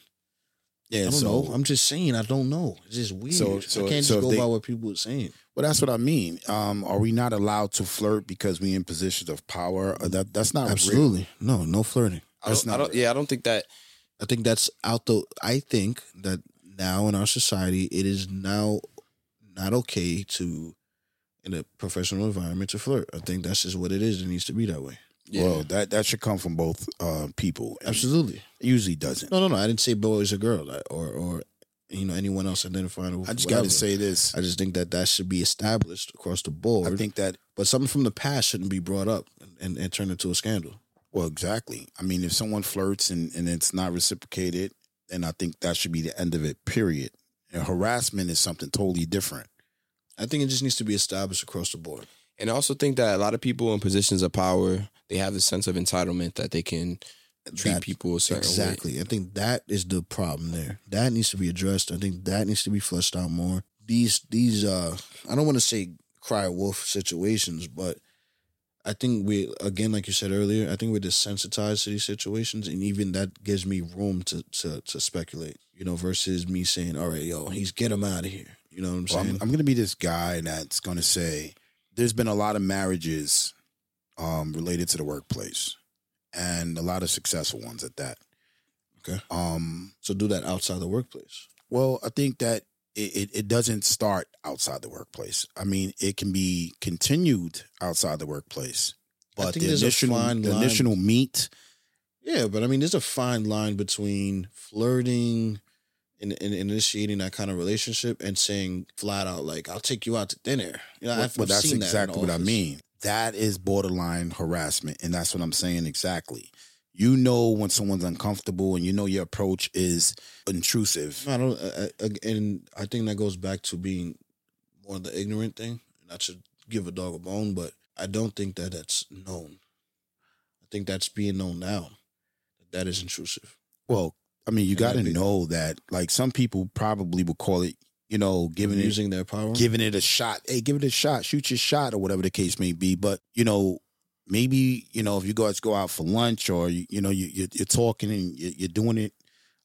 [SPEAKER 3] Yeah,
[SPEAKER 1] I don't
[SPEAKER 3] so
[SPEAKER 1] know. I'm just saying. I don't know. It's just weird.
[SPEAKER 3] So- so-
[SPEAKER 1] I can't
[SPEAKER 3] so
[SPEAKER 1] just go
[SPEAKER 3] they-
[SPEAKER 1] by what people are saying.
[SPEAKER 3] well, that's what I mean. Um, are we not allowed to flirt because we in positions of power? Uh, That that's not real.
[SPEAKER 1] Absolutely, no, no flirting.
[SPEAKER 3] That's
[SPEAKER 2] don't, I don't, yeah, I don't think that.
[SPEAKER 1] I think that's out the. I think that now in our society, it is now not okay to, in a professional environment, to flirt. I think that's just what it is. It needs to be that way.
[SPEAKER 2] Yeah.
[SPEAKER 3] Well, that that should come from both uh, people. And
[SPEAKER 1] Absolutely.
[SPEAKER 3] It usually doesn't.
[SPEAKER 1] No, no, no. I didn't say boys or girl like, or or you know anyone else identifying. With
[SPEAKER 3] I just got to say this.
[SPEAKER 1] I just think that that should be established across the board.
[SPEAKER 3] I think that
[SPEAKER 1] but something from the past shouldn't be brought up and, and, and turned into a scandal.
[SPEAKER 3] Well, exactly. I mean, if someone flirts and, and it's not reciprocated, then I think that should be the end of it, period. And harassment is something totally different.
[SPEAKER 1] I think it just needs to be established across the board.
[SPEAKER 2] And I also think that a lot of people in positions of power, they have this sense of entitlement that they can treat
[SPEAKER 1] That-
[SPEAKER 2] people a certain way.
[SPEAKER 1] Exactly. I think that is the problem there. That needs to be addressed. I think that needs to be fleshed out more. These these uh I don't want to say cry wolf situations, but I think we again, like you said earlier, I think we're desensitized to these situations, and even that gives me room to to to speculate. You know, versus me saying, "All right, yo, he's get him out of here." You know what I'm
[SPEAKER 3] Well,
[SPEAKER 1] saying?
[SPEAKER 3] I'm, I'm going to be this guy that's going to say there's been a lot of marriages um, related to the workplace and a lot of successful ones at that.
[SPEAKER 1] Okay.
[SPEAKER 3] Um,
[SPEAKER 1] so do that outside the workplace.
[SPEAKER 3] Well, I think that it, it, it doesn't start outside the workplace. I mean, it can be continued outside the workplace,
[SPEAKER 1] I
[SPEAKER 3] but
[SPEAKER 1] think
[SPEAKER 3] the
[SPEAKER 1] there's a
[SPEAKER 3] initial
[SPEAKER 1] fine
[SPEAKER 3] the
[SPEAKER 1] line.
[SPEAKER 3] initial meet.
[SPEAKER 1] Yeah, but I mean, there's a fine line between flirting and, and initiating that kind of relationship and saying flat out, like, "I'll take you out to dinner." You know,
[SPEAKER 3] Well,
[SPEAKER 1] I've,
[SPEAKER 3] well, that's
[SPEAKER 1] that
[SPEAKER 3] exactly what I mean. That is borderline harassment, and that's what I'm saying exactly. You know when someone's uncomfortable, and you know your approach is intrusive.
[SPEAKER 1] I don't, uh, uh, and I think that goes back to being more the ignorant thing. Not to give a dog a bone, but I don't think that that's known. I think that's being known now. That is intrusive.
[SPEAKER 3] Well, I mean, you got to know that. Like some people probably would call it, you know, giving it
[SPEAKER 1] using their power.
[SPEAKER 3] giving it a shot. Hey, give it a shot. Shoot your shot, or whatever the case may be. But you know, maybe you know if you guys go out for lunch, or you, you know you, you're, you're talking and you- you're doing it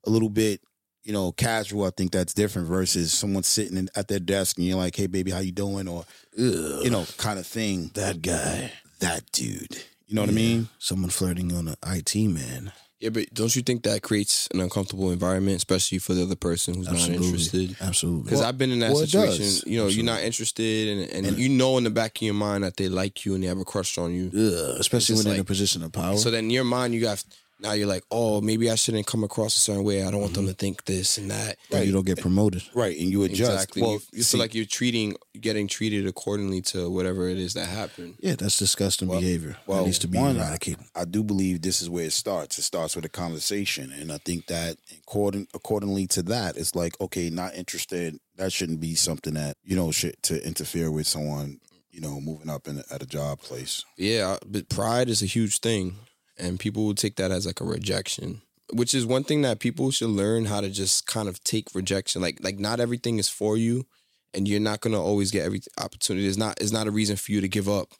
[SPEAKER 3] a little bit, you know, casual. I think that's different versus someone sitting in, at their desk and you're like, "Hey, baby, how you doing?" Or you know, kind of thing.
[SPEAKER 1] that guy.
[SPEAKER 3] That dude. You know what I mean?
[SPEAKER 1] Someone flirting on an IT man.
[SPEAKER 2] Yeah, but don't you think that creates an uncomfortable environment, especially for the other person who's not interested?
[SPEAKER 1] Absolutely.
[SPEAKER 2] Because I've been in that
[SPEAKER 3] well,
[SPEAKER 2] situation. You know, you're not interested, and, and, you know in the back of your mind that they like you and they have a crush on you.
[SPEAKER 1] Yeah, especially when they're in a position of power.
[SPEAKER 2] So then in your mind, you got now you're like, oh, maybe I shouldn't come across a certain way. I don't want them mm-hmm. to think this and that.
[SPEAKER 1] Right. You don't get promoted.
[SPEAKER 3] Right, and you adjust.
[SPEAKER 2] Exactly.
[SPEAKER 3] Well,
[SPEAKER 2] you, you
[SPEAKER 3] see,
[SPEAKER 2] feel like you're treating, getting treated accordingly to whatever it is that happened.
[SPEAKER 1] Yeah, that's disgusting behavior.
[SPEAKER 3] well,
[SPEAKER 1] that needs to be
[SPEAKER 3] one,
[SPEAKER 1] eradicated.
[SPEAKER 3] I do believe this is where it starts. It starts with a conversation, and I think that according accordingly to that, it's like okay, not interested. That shouldn't be something that you know should to interfere with someone. You know, moving up in, at a job place.
[SPEAKER 2] Yeah, but pride is a huge thing, and people will take that as like a rejection, which is one thing that people should learn how to just kind of take rejection. Like, like not everything is for you, and you're not gonna always get every opportunity. It's not. It's not a reason for you to give up,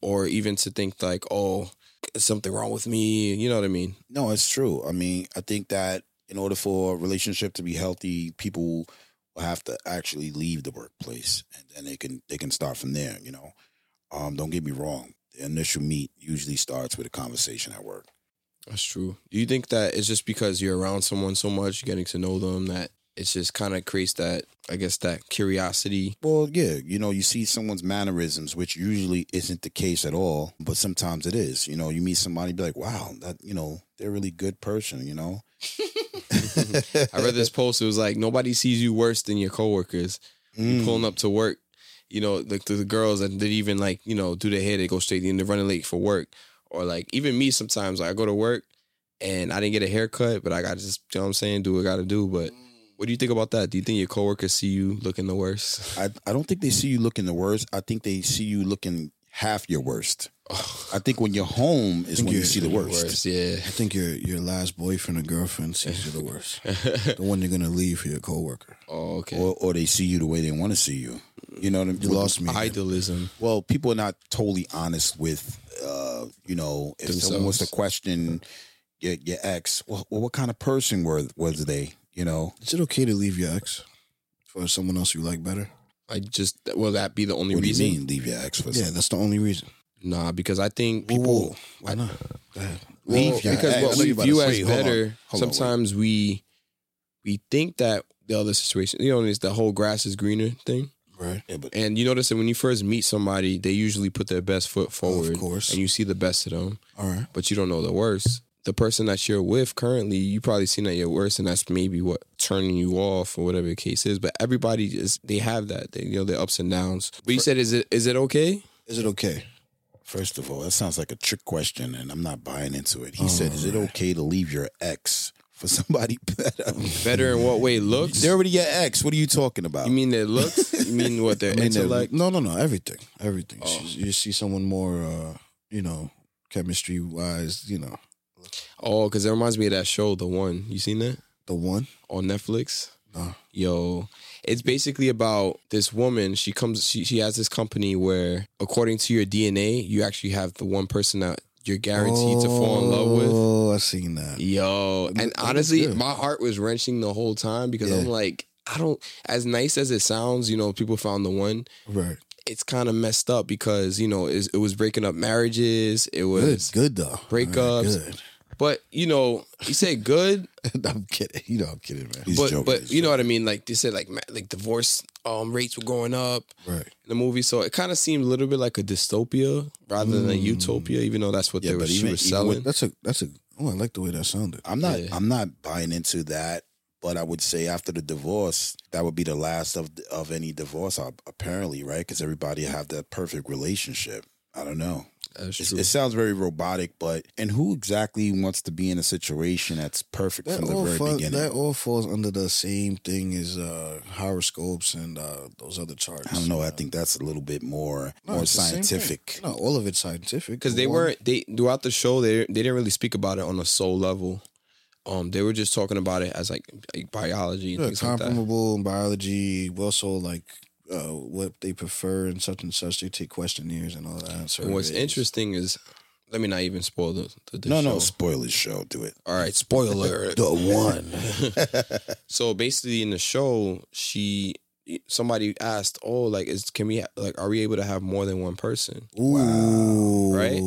[SPEAKER 2] or even to think like, oh, something wrong with me. You know what I mean?
[SPEAKER 3] No, it's true. I mean, I think that in order for a relationship to be healthy, people will have to actually leave the workplace, and then they can they can start from there. You know, um, don't get me wrong. The initial meet usually starts with a conversation at work.
[SPEAKER 2] That's true. Do you think that it's just because you're around someone so much, getting to know them, that it's just kind of creates that, I guess, that curiosity?
[SPEAKER 3] Well, yeah, you know, you see someone's mannerisms, which usually isn't the case at all, but sometimes it is. You know, you meet somebody, be like, wow, that you know, they're a really good person. You know,
[SPEAKER 2] I read this post. It was like nobody sees you worse than your coworkers. You're mm. pulling up to work, you know, like to the girls that didn't even like you know do their hair, they go straight in, they're running late for work, or like even me sometimes. Like, I go to work and I didn't get a haircut, but I got to just you know what I'm saying, do what I got to do. But what do you think about that? Do you think your coworkers see you looking the worst?
[SPEAKER 3] I I don't think they see you looking the worst. I think they see you looking half your worst. Oh. I think when you're home is when you see the
[SPEAKER 1] you're
[SPEAKER 3] worst.
[SPEAKER 2] yeah.
[SPEAKER 1] I think your your last boyfriend or girlfriend sees you the worst. the one you're gonna leave for your coworker.
[SPEAKER 2] Oh, okay.
[SPEAKER 3] Or, or they see you the way they want to see you. You know what I mean?
[SPEAKER 1] You lost me.
[SPEAKER 2] Idealism.
[SPEAKER 3] Well, people are not totally honest with, uh, you know, if someone was to question your, your ex, well, well, what kind of person were was they? You know,
[SPEAKER 1] Is it okay to leave your ex for someone else you like better?
[SPEAKER 2] I just will that be the only
[SPEAKER 3] what do you
[SPEAKER 2] reason?
[SPEAKER 3] mean leave your ex for?
[SPEAKER 1] Yeah, that's the only reason.
[SPEAKER 2] Nah, because I think people
[SPEAKER 1] whoa. Why not? Go.
[SPEAKER 3] Leave
[SPEAKER 2] Well,
[SPEAKER 3] your
[SPEAKER 2] because
[SPEAKER 3] ex.
[SPEAKER 2] what we
[SPEAKER 3] you about
[SPEAKER 2] view as
[SPEAKER 3] say, hold on.
[SPEAKER 2] better,
[SPEAKER 3] Hold on, wait.
[SPEAKER 2] sometimes we we think that the other situation, you know, it's the whole grass is greener thing.
[SPEAKER 1] Right.
[SPEAKER 3] Yeah, but
[SPEAKER 2] And you notice that when you first meet somebody, they usually put their best foot forward, Of
[SPEAKER 1] course.
[SPEAKER 2] and you see the best of them,
[SPEAKER 1] All right.
[SPEAKER 2] but you don't know the worst. The person that you're with currently, you probably seen at your worst, and that's maybe what turning you off or whatever the case is. But everybody is they have that, they, you know, their ups and downs. But you said, is it is it okay?
[SPEAKER 1] Is it okay?
[SPEAKER 3] First of all, that sounds like a trick question, and I'm not buying into it. He said, "Is it oh. okay to leave your ex for somebody better?"
[SPEAKER 2] Better in what way? Looks?
[SPEAKER 3] They're already your ex. What are you talking about?
[SPEAKER 2] You mean their looks? You mean what their
[SPEAKER 1] I mean, they're-
[SPEAKER 2] intellect?
[SPEAKER 1] no, no, no, everything, everything.
[SPEAKER 2] Oh.
[SPEAKER 1] She's- You see someone more, uh, you know, chemistry wise. You know,
[SPEAKER 2] Oh, because it reminds me of that show, The One. You seen that
[SPEAKER 1] the one.
[SPEAKER 2] on Netflix?
[SPEAKER 1] No.
[SPEAKER 2] Yo, it's basically about this woman. She comes. She she has this company where, according to your DNA, you actually have the one person that you're guaranteed to fall in love with.
[SPEAKER 1] Oh, I've seen that.
[SPEAKER 2] Yo, and honestly, my heart was wrenching the whole time because I'm like, I don't. As nice as it sounds, you know, people found the one.
[SPEAKER 1] Right.
[SPEAKER 2] It's kind of messed up because you know it was breaking up marriages. It was,
[SPEAKER 1] Good though.
[SPEAKER 2] Breakups.
[SPEAKER 1] Alright,
[SPEAKER 2] but you know, you say good,
[SPEAKER 1] good. I'm kidding. You know, I'm kidding, man.
[SPEAKER 3] He's
[SPEAKER 2] but
[SPEAKER 3] joking,
[SPEAKER 2] but
[SPEAKER 3] he's
[SPEAKER 2] you know what I mean. Like they said, like like divorce um rates were going up
[SPEAKER 1] Right.
[SPEAKER 2] in the movie, so it kind of seemed a little bit like a dystopia rather than a utopia, even though that's what
[SPEAKER 3] Yeah,
[SPEAKER 2] they were,
[SPEAKER 3] but
[SPEAKER 2] she was selling.
[SPEAKER 3] with-
[SPEAKER 1] That's a. That's a. Oh, I like the way that sounded.
[SPEAKER 3] I'm not.
[SPEAKER 2] Yeah.
[SPEAKER 3] I'm not buying into that. But I would say after the divorce, that would be the last of of any divorce, uh, apparently, right? Because everybody have that perfect relationship. I don't know.
[SPEAKER 2] That's true.
[SPEAKER 3] it sounds very robotic, but and who exactly wants to be in a situation that's perfect
[SPEAKER 1] That
[SPEAKER 3] from the
[SPEAKER 1] all,
[SPEAKER 3] very
[SPEAKER 1] fall,
[SPEAKER 3] beginning?
[SPEAKER 1] that all falls under the same thing as uh, horoscopes and uh, those other charts.
[SPEAKER 3] I don't know. I think that's a little bit more
[SPEAKER 1] no,
[SPEAKER 3] more
[SPEAKER 1] it's the same thing.
[SPEAKER 3] scientific.
[SPEAKER 1] No, all of it's scientific.
[SPEAKER 2] because they weren't they throughout the show they they didn't really speak about it on a soul level. Um, they were just talking about it as like, like biology and
[SPEAKER 1] yeah,
[SPEAKER 2] things like that.
[SPEAKER 1] in biology. Also, like uh, what they prefer and such and such. They take questionnaires and all that.
[SPEAKER 2] And what's interesting is, let me not even spoil the, the, the
[SPEAKER 3] No,
[SPEAKER 2] show.
[SPEAKER 3] no, spoil his show. Do it.
[SPEAKER 2] All right, spoiler.
[SPEAKER 1] The one.
[SPEAKER 2] so basically, in the show, she somebody asked, "Oh, like, is can we like are we able to have more than one person?"
[SPEAKER 1] Ooh.
[SPEAKER 2] Right?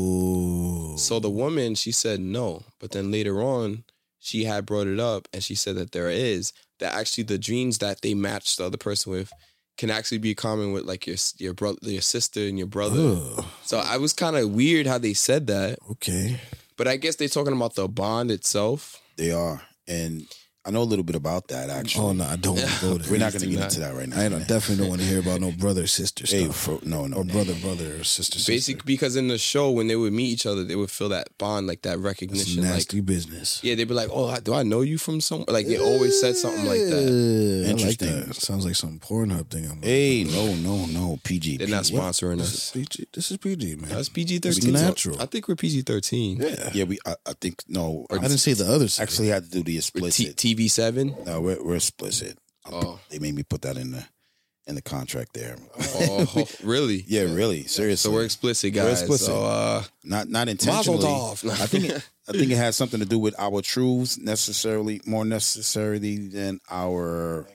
[SPEAKER 2] So the woman, she said no, but then later on, she had brought it up, and she said that there is that actually the dreams that they match the other person with can actually be common with like your your brother, your sister, and your brother. So I was kind of weird how they said that,
[SPEAKER 1] okay.
[SPEAKER 2] but I guess they're talking about the bond itself.
[SPEAKER 3] They are, and I know a little bit about that oh, actually.
[SPEAKER 1] Oh no, I don't want to go there.
[SPEAKER 3] We're not going to get into that right now.
[SPEAKER 1] I don't, definitely don't want to hear about no brother sister stuff.
[SPEAKER 3] Hey, for, no, no,
[SPEAKER 1] or brother brother or sister sister.
[SPEAKER 2] Because in the show when they would meet each other, they would feel that bond, like that recognition, That's
[SPEAKER 1] nasty like, business.
[SPEAKER 2] Yeah, they'd be like, "Oh, do I know you from somewhere?" Like they always said something like that.
[SPEAKER 1] Interesting. Like that. Sounds like some Pornhub thing. I'm like,
[SPEAKER 3] hey, no, no, no, PG.
[SPEAKER 2] They're not sponsoring what? us.
[SPEAKER 1] This is PG. This is PG, man.
[SPEAKER 2] That's PG thirteen.
[SPEAKER 1] Natural.
[SPEAKER 2] I think we're PG thirteen.
[SPEAKER 1] Yeah,
[SPEAKER 3] yeah. We, I, I think no.
[SPEAKER 1] I didn't say the other.
[SPEAKER 3] Actually, I had to do the explicit.
[SPEAKER 2] TV. EV7?
[SPEAKER 3] No, we're, we're explicit.
[SPEAKER 2] Oh.
[SPEAKER 3] They made me put that in the in the contract there.
[SPEAKER 2] Oh, really?
[SPEAKER 3] Yeah, really. Seriously.
[SPEAKER 2] So we're explicit, guys.
[SPEAKER 3] We're explicit.
[SPEAKER 2] So, uh,
[SPEAKER 3] not not intentionally. I think it, I think it has something to do with our truths necessarily more necessarily than our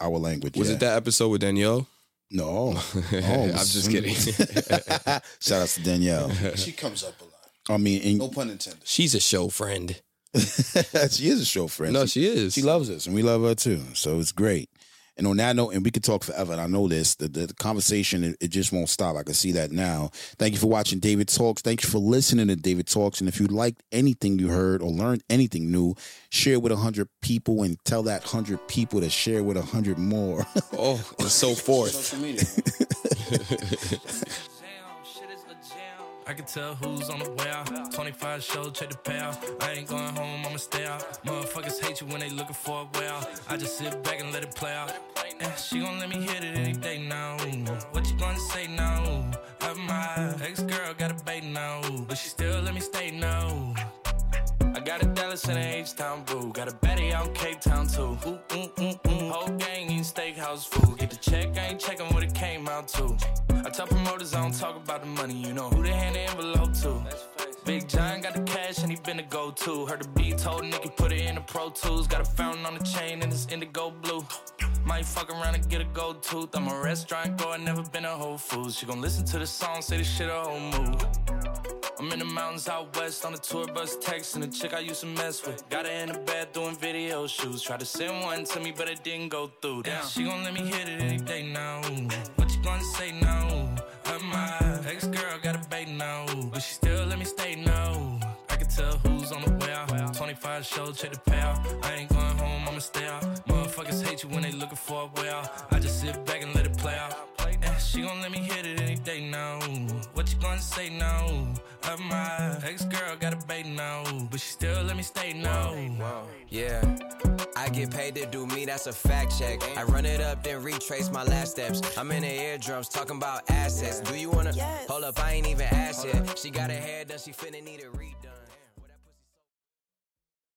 [SPEAKER 3] our language.
[SPEAKER 2] Was
[SPEAKER 3] yeah.
[SPEAKER 2] it that episode with Danielle?
[SPEAKER 3] No, oh,
[SPEAKER 2] I'm just kidding.
[SPEAKER 3] Shout out to Danielle.
[SPEAKER 1] She comes up a lot.
[SPEAKER 3] I mean,
[SPEAKER 1] no pun intended.
[SPEAKER 2] She's a show friend.
[SPEAKER 3] she is a show friend.
[SPEAKER 2] No, she is.
[SPEAKER 3] She loves us, and we love her too. So it's great. And on that note, and we could talk forever. And I know this. The, the, the conversation it, it just won't stop. I can see that now. Thank you for watching David Talks. Thank you for listening to David Talks. And if you liked anything you heard or learned anything new, share with a hundred people and tell that hundred people to share with a hundred more.
[SPEAKER 2] Oh, and so forth.
[SPEAKER 4] I can tell who's on the way out. 25 shows, check the payout. I ain't going home, I'ma stay out. Motherfuckers hate you when they looking for a way out. I just sit back and let it play out. Eh, she gon' let me hit it any day now. What you gonna say now? Have my ex girl got a bait now, but she still let me stay now. I got a Dallas and a H-Town boo. Got a Betty in Cape Town too. Ooh, ooh, ooh, ooh. Whole gang eating steakhouse food. Get the check, I ain't checking what it came out to. I tell promoters I don't talk about the money. You know who they hand the envelope to. Big John got the cash and he been the go-to. Heard the beat told Nicky put it in the Pro Tools. Got a fountain on the chain and it's indigo blue. Might fuck around and get a gold tooth. I'm a restaurant goer, never been a Whole Foods. She gon' listen to the song, say this shit a whole move. I'm in the mountains out west on a tour bus texting a chick I used to mess with. Got her in the bed doing video shoots. Tried to send one to me, but it didn't go through. Damn, she gon' let me hit it any day now. What gonna say now? I'm my ex girl got a bait now, but she still let me stay now. I can tell who's on the way out. 25 shows, check the payout. I ain't going home, I'ma stay out. Motherfuckers hate you when they looking for a way out. I just sit back and let it play out. She gon' let me hit it any day now. What you gonna say now? Of my ex girl got a bait now, but she still let me stay now.
[SPEAKER 5] Yeah. I get paid to do me, that's a fact check. I run it up, then retrace my last steps. I'm in the eardrums talking about assets. Do you wanna hold up? I ain't even asked yet. She got her hair done, she finna need it redone.